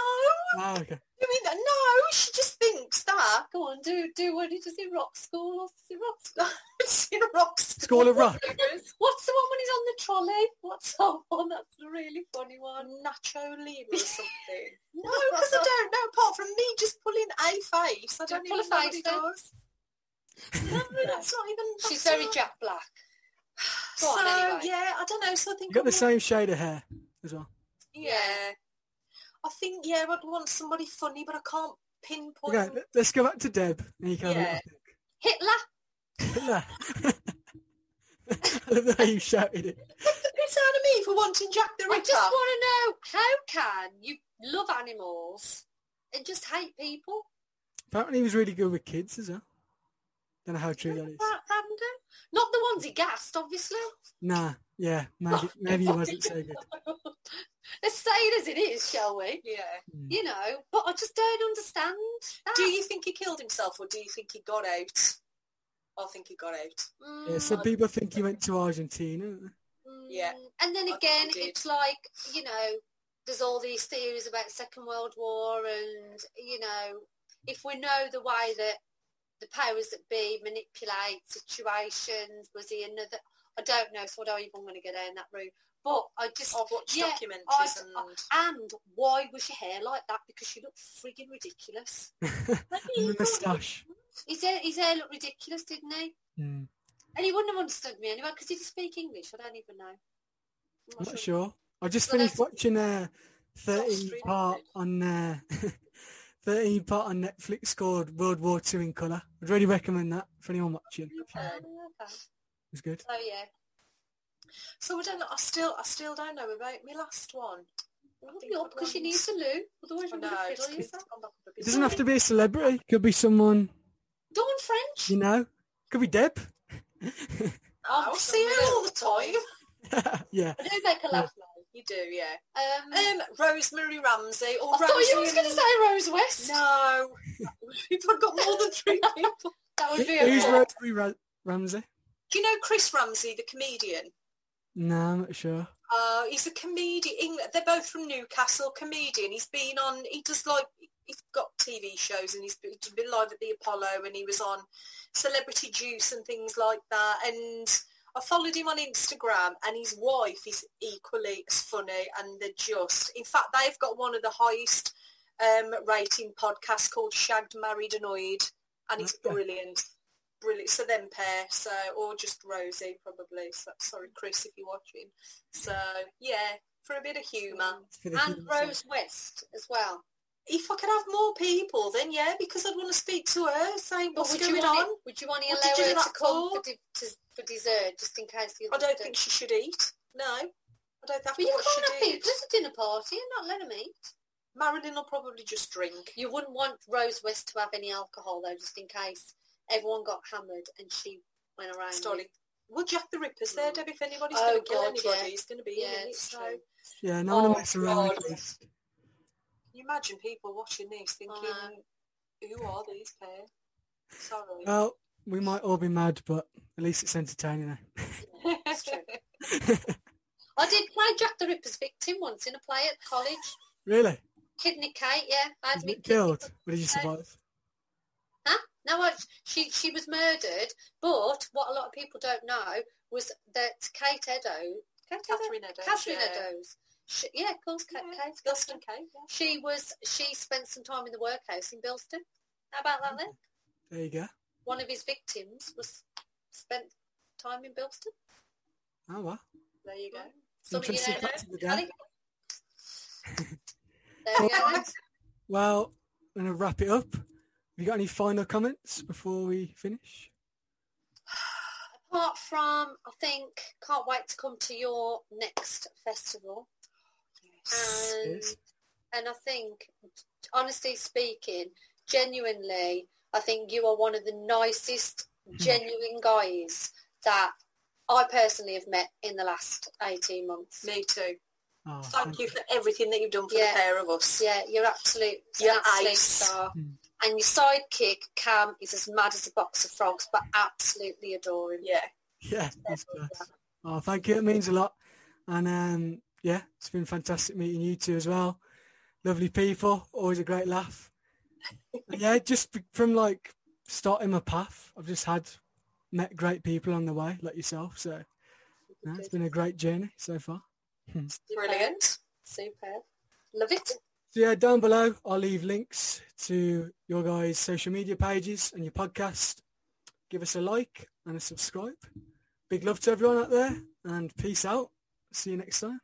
Oh, okay. I mean, no, she just thinks that. Go on, do do what he does in rock school or does he rock school? (laughs) It's in a rock School School of Rock. What's the one when he's on the trolley? What's that one? That's a really funny one. Nacho Libre or (laughs) something. no, because I don't know. Apart from me just pulling a face, I don't Pull a even know what face he does. No, (laughs) that's not even. She's very not- Jack Black. (sighs) So on, anyway. yeah, I don't know. So I You think got I the would- same shade of hair as well. Yeah, I think yeah, I'd want somebody funny, but I can't pinpoint. Okay, let- let's go back to Deb. And you can have a Yeah. little Hitler. think. (laughs) I love the way you shouted it. It's out of me for wanting Jack the I just want to know how can you love animals and just hate people? Apparently he was really good with kids as well. Don't know how true that is. Ra- Random? Not the ones he gassed, obviously. Nah, yeah, (laughs) maybe, maybe he wasn't so good. (laughs) Let's say it as it is, shall we? Yeah. Mm. You know, but I just don't understand. That. Do you think he killed himself, or do you think he got out? I think he got out. Mm, Yeah, some people think he went to Argentina. mm. Yeah. And then I again, it's like, you know, there's all these theories about Second World War and, you know, if we know the way that the powers that be manipulate situations, was he another... I don't know, so I don't even want to go in that room. But I just... I've watched Yeah, documentaries I- and And why was your hair like that? Because she looked frigging ridiculous. (laughs) and the moustache. His hair, his hair looked ridiculous, didn't he? Mm. And he wouldn't have understood me anyway because he didn't speak English. I don't even know. I'm not sure. I just Well, finished that's- watching uh, 13 part on uh, (laughs) 13 part on Netflix called World War Two in colour. I'd really recommend that for anyone watching. Okay. It's good. So yeah. So I don't know. I still, I still don't know about my last one. I think Because you want- need to loo. Otherwise I you're know, going to it's- yourself. gone back up a It doesn't have to be a celebrity. Could be someone Dawn French. you know. Could be Deb. (laughs) I'll see her all the time. (laughs) yeah. I do make a laugh though. You do, yeah. Um, Um, Rosemary Ramsey or I thought you was going to say Rose West. No. (laughs) if I've got more than three people. That would be a Who's lot. Rosemary Ra- Ramsey? Do you know Chris Ramsey, the comedian? No, I'm not sure. Uh, he's a comedian. England. They're both from Newcastle. Comedian. He's been on. He does like. He's got TV shows and he's been, live at the Apollo and he was on Celebrity Juice and things like that. And I followed him on Instagram and his wife is equally as funny and they're just. In fact, they've got one of the highest um, rating podcasts called Shagged, Married, Annoyed, and it's Okay. brilliant. Brilliant. So them pair. So or just Rosie probably. So, sorry, Chris, if you're watching. So yeah, for a bit of humour. (laughs) And human Rose West as well. If I could have more people, then yeah, because I'd want to speak to her, saying what's going on. it, would you want to What allow did you do her to come for? di- to, for dessert just in case the I don't think she should eat. No, I don't have But you can't have people. did. A dinner party and not let them eat. Marilyn will probably just drink. You wouldn't want Rose West to have any alcohol though, just in case everyone got hammered and she went around. Starling. Well, Jack the Ripper's there, Mm. Debbie. If anybody's Oh, going to kill God, anybody, yeah. he's going to be Yeah, in it. it's So true. can Yeah, no one Oh, mess around. God. please. you imagine people watching this thinking, know. who are these pair? Sorry. Well, we might all be mad, but at least it's entertaining. eh? (laughs) It's true. (laughs) I did play Jack the Ripper's victim once in a play at college. really? Kidney Kate, yeah. I had Was me it kidney killed? put- Or did you survive? Huh? No, I, she she was murdered. But what a lot of people don't know was that Kate Edo, Kate Edo? Catherine Eddowes. Catherine yeah. Eddowes, she, yeah, of course, Kate, Yeah, Kate, Guston Kate, yeah. She was she spent some time in the workhouse in Bilston. How about that then? There you go. One of his victims was spent time in Bilston. Oh well. There you go. Some of you Interesting don't know. fact of the day. (laughs) There we go. Well, I'm going to wrap it up. Have you got any final comments before we finish? Apart from, I think, can't wait to come to your next festival. And, Yes. and I think, honestly speaking, genuinely, I think you are one of the nicest, (laughs) genuine guys that I personally have met in the last 18 months. Me too. Oh, Thank you for everything that you've done for Yeah. the pair of us. Yeah, you're absolute, You're absolute ace. star. Hmm. And your sidekick, Cam, is as mad as a box of frogs, but absolutely adore him. Yeah. Yeah, that's class. Oh, thank you. It means a lot. And um, yeah, it's been fantastic meeting you two as well. Lovely people. Always a great laugh. (laughs) Yeah, just from like starting my path, I've just had met great people on the way, like yourself. So yeah, it's been a great journey so far. Brilliant. Superb. Love it. So yeah, down below, I'll leave links to your guys' social media pages and your podcast. Give us a like and a subscribe. Big love to everyone out there and peace out. See you next time.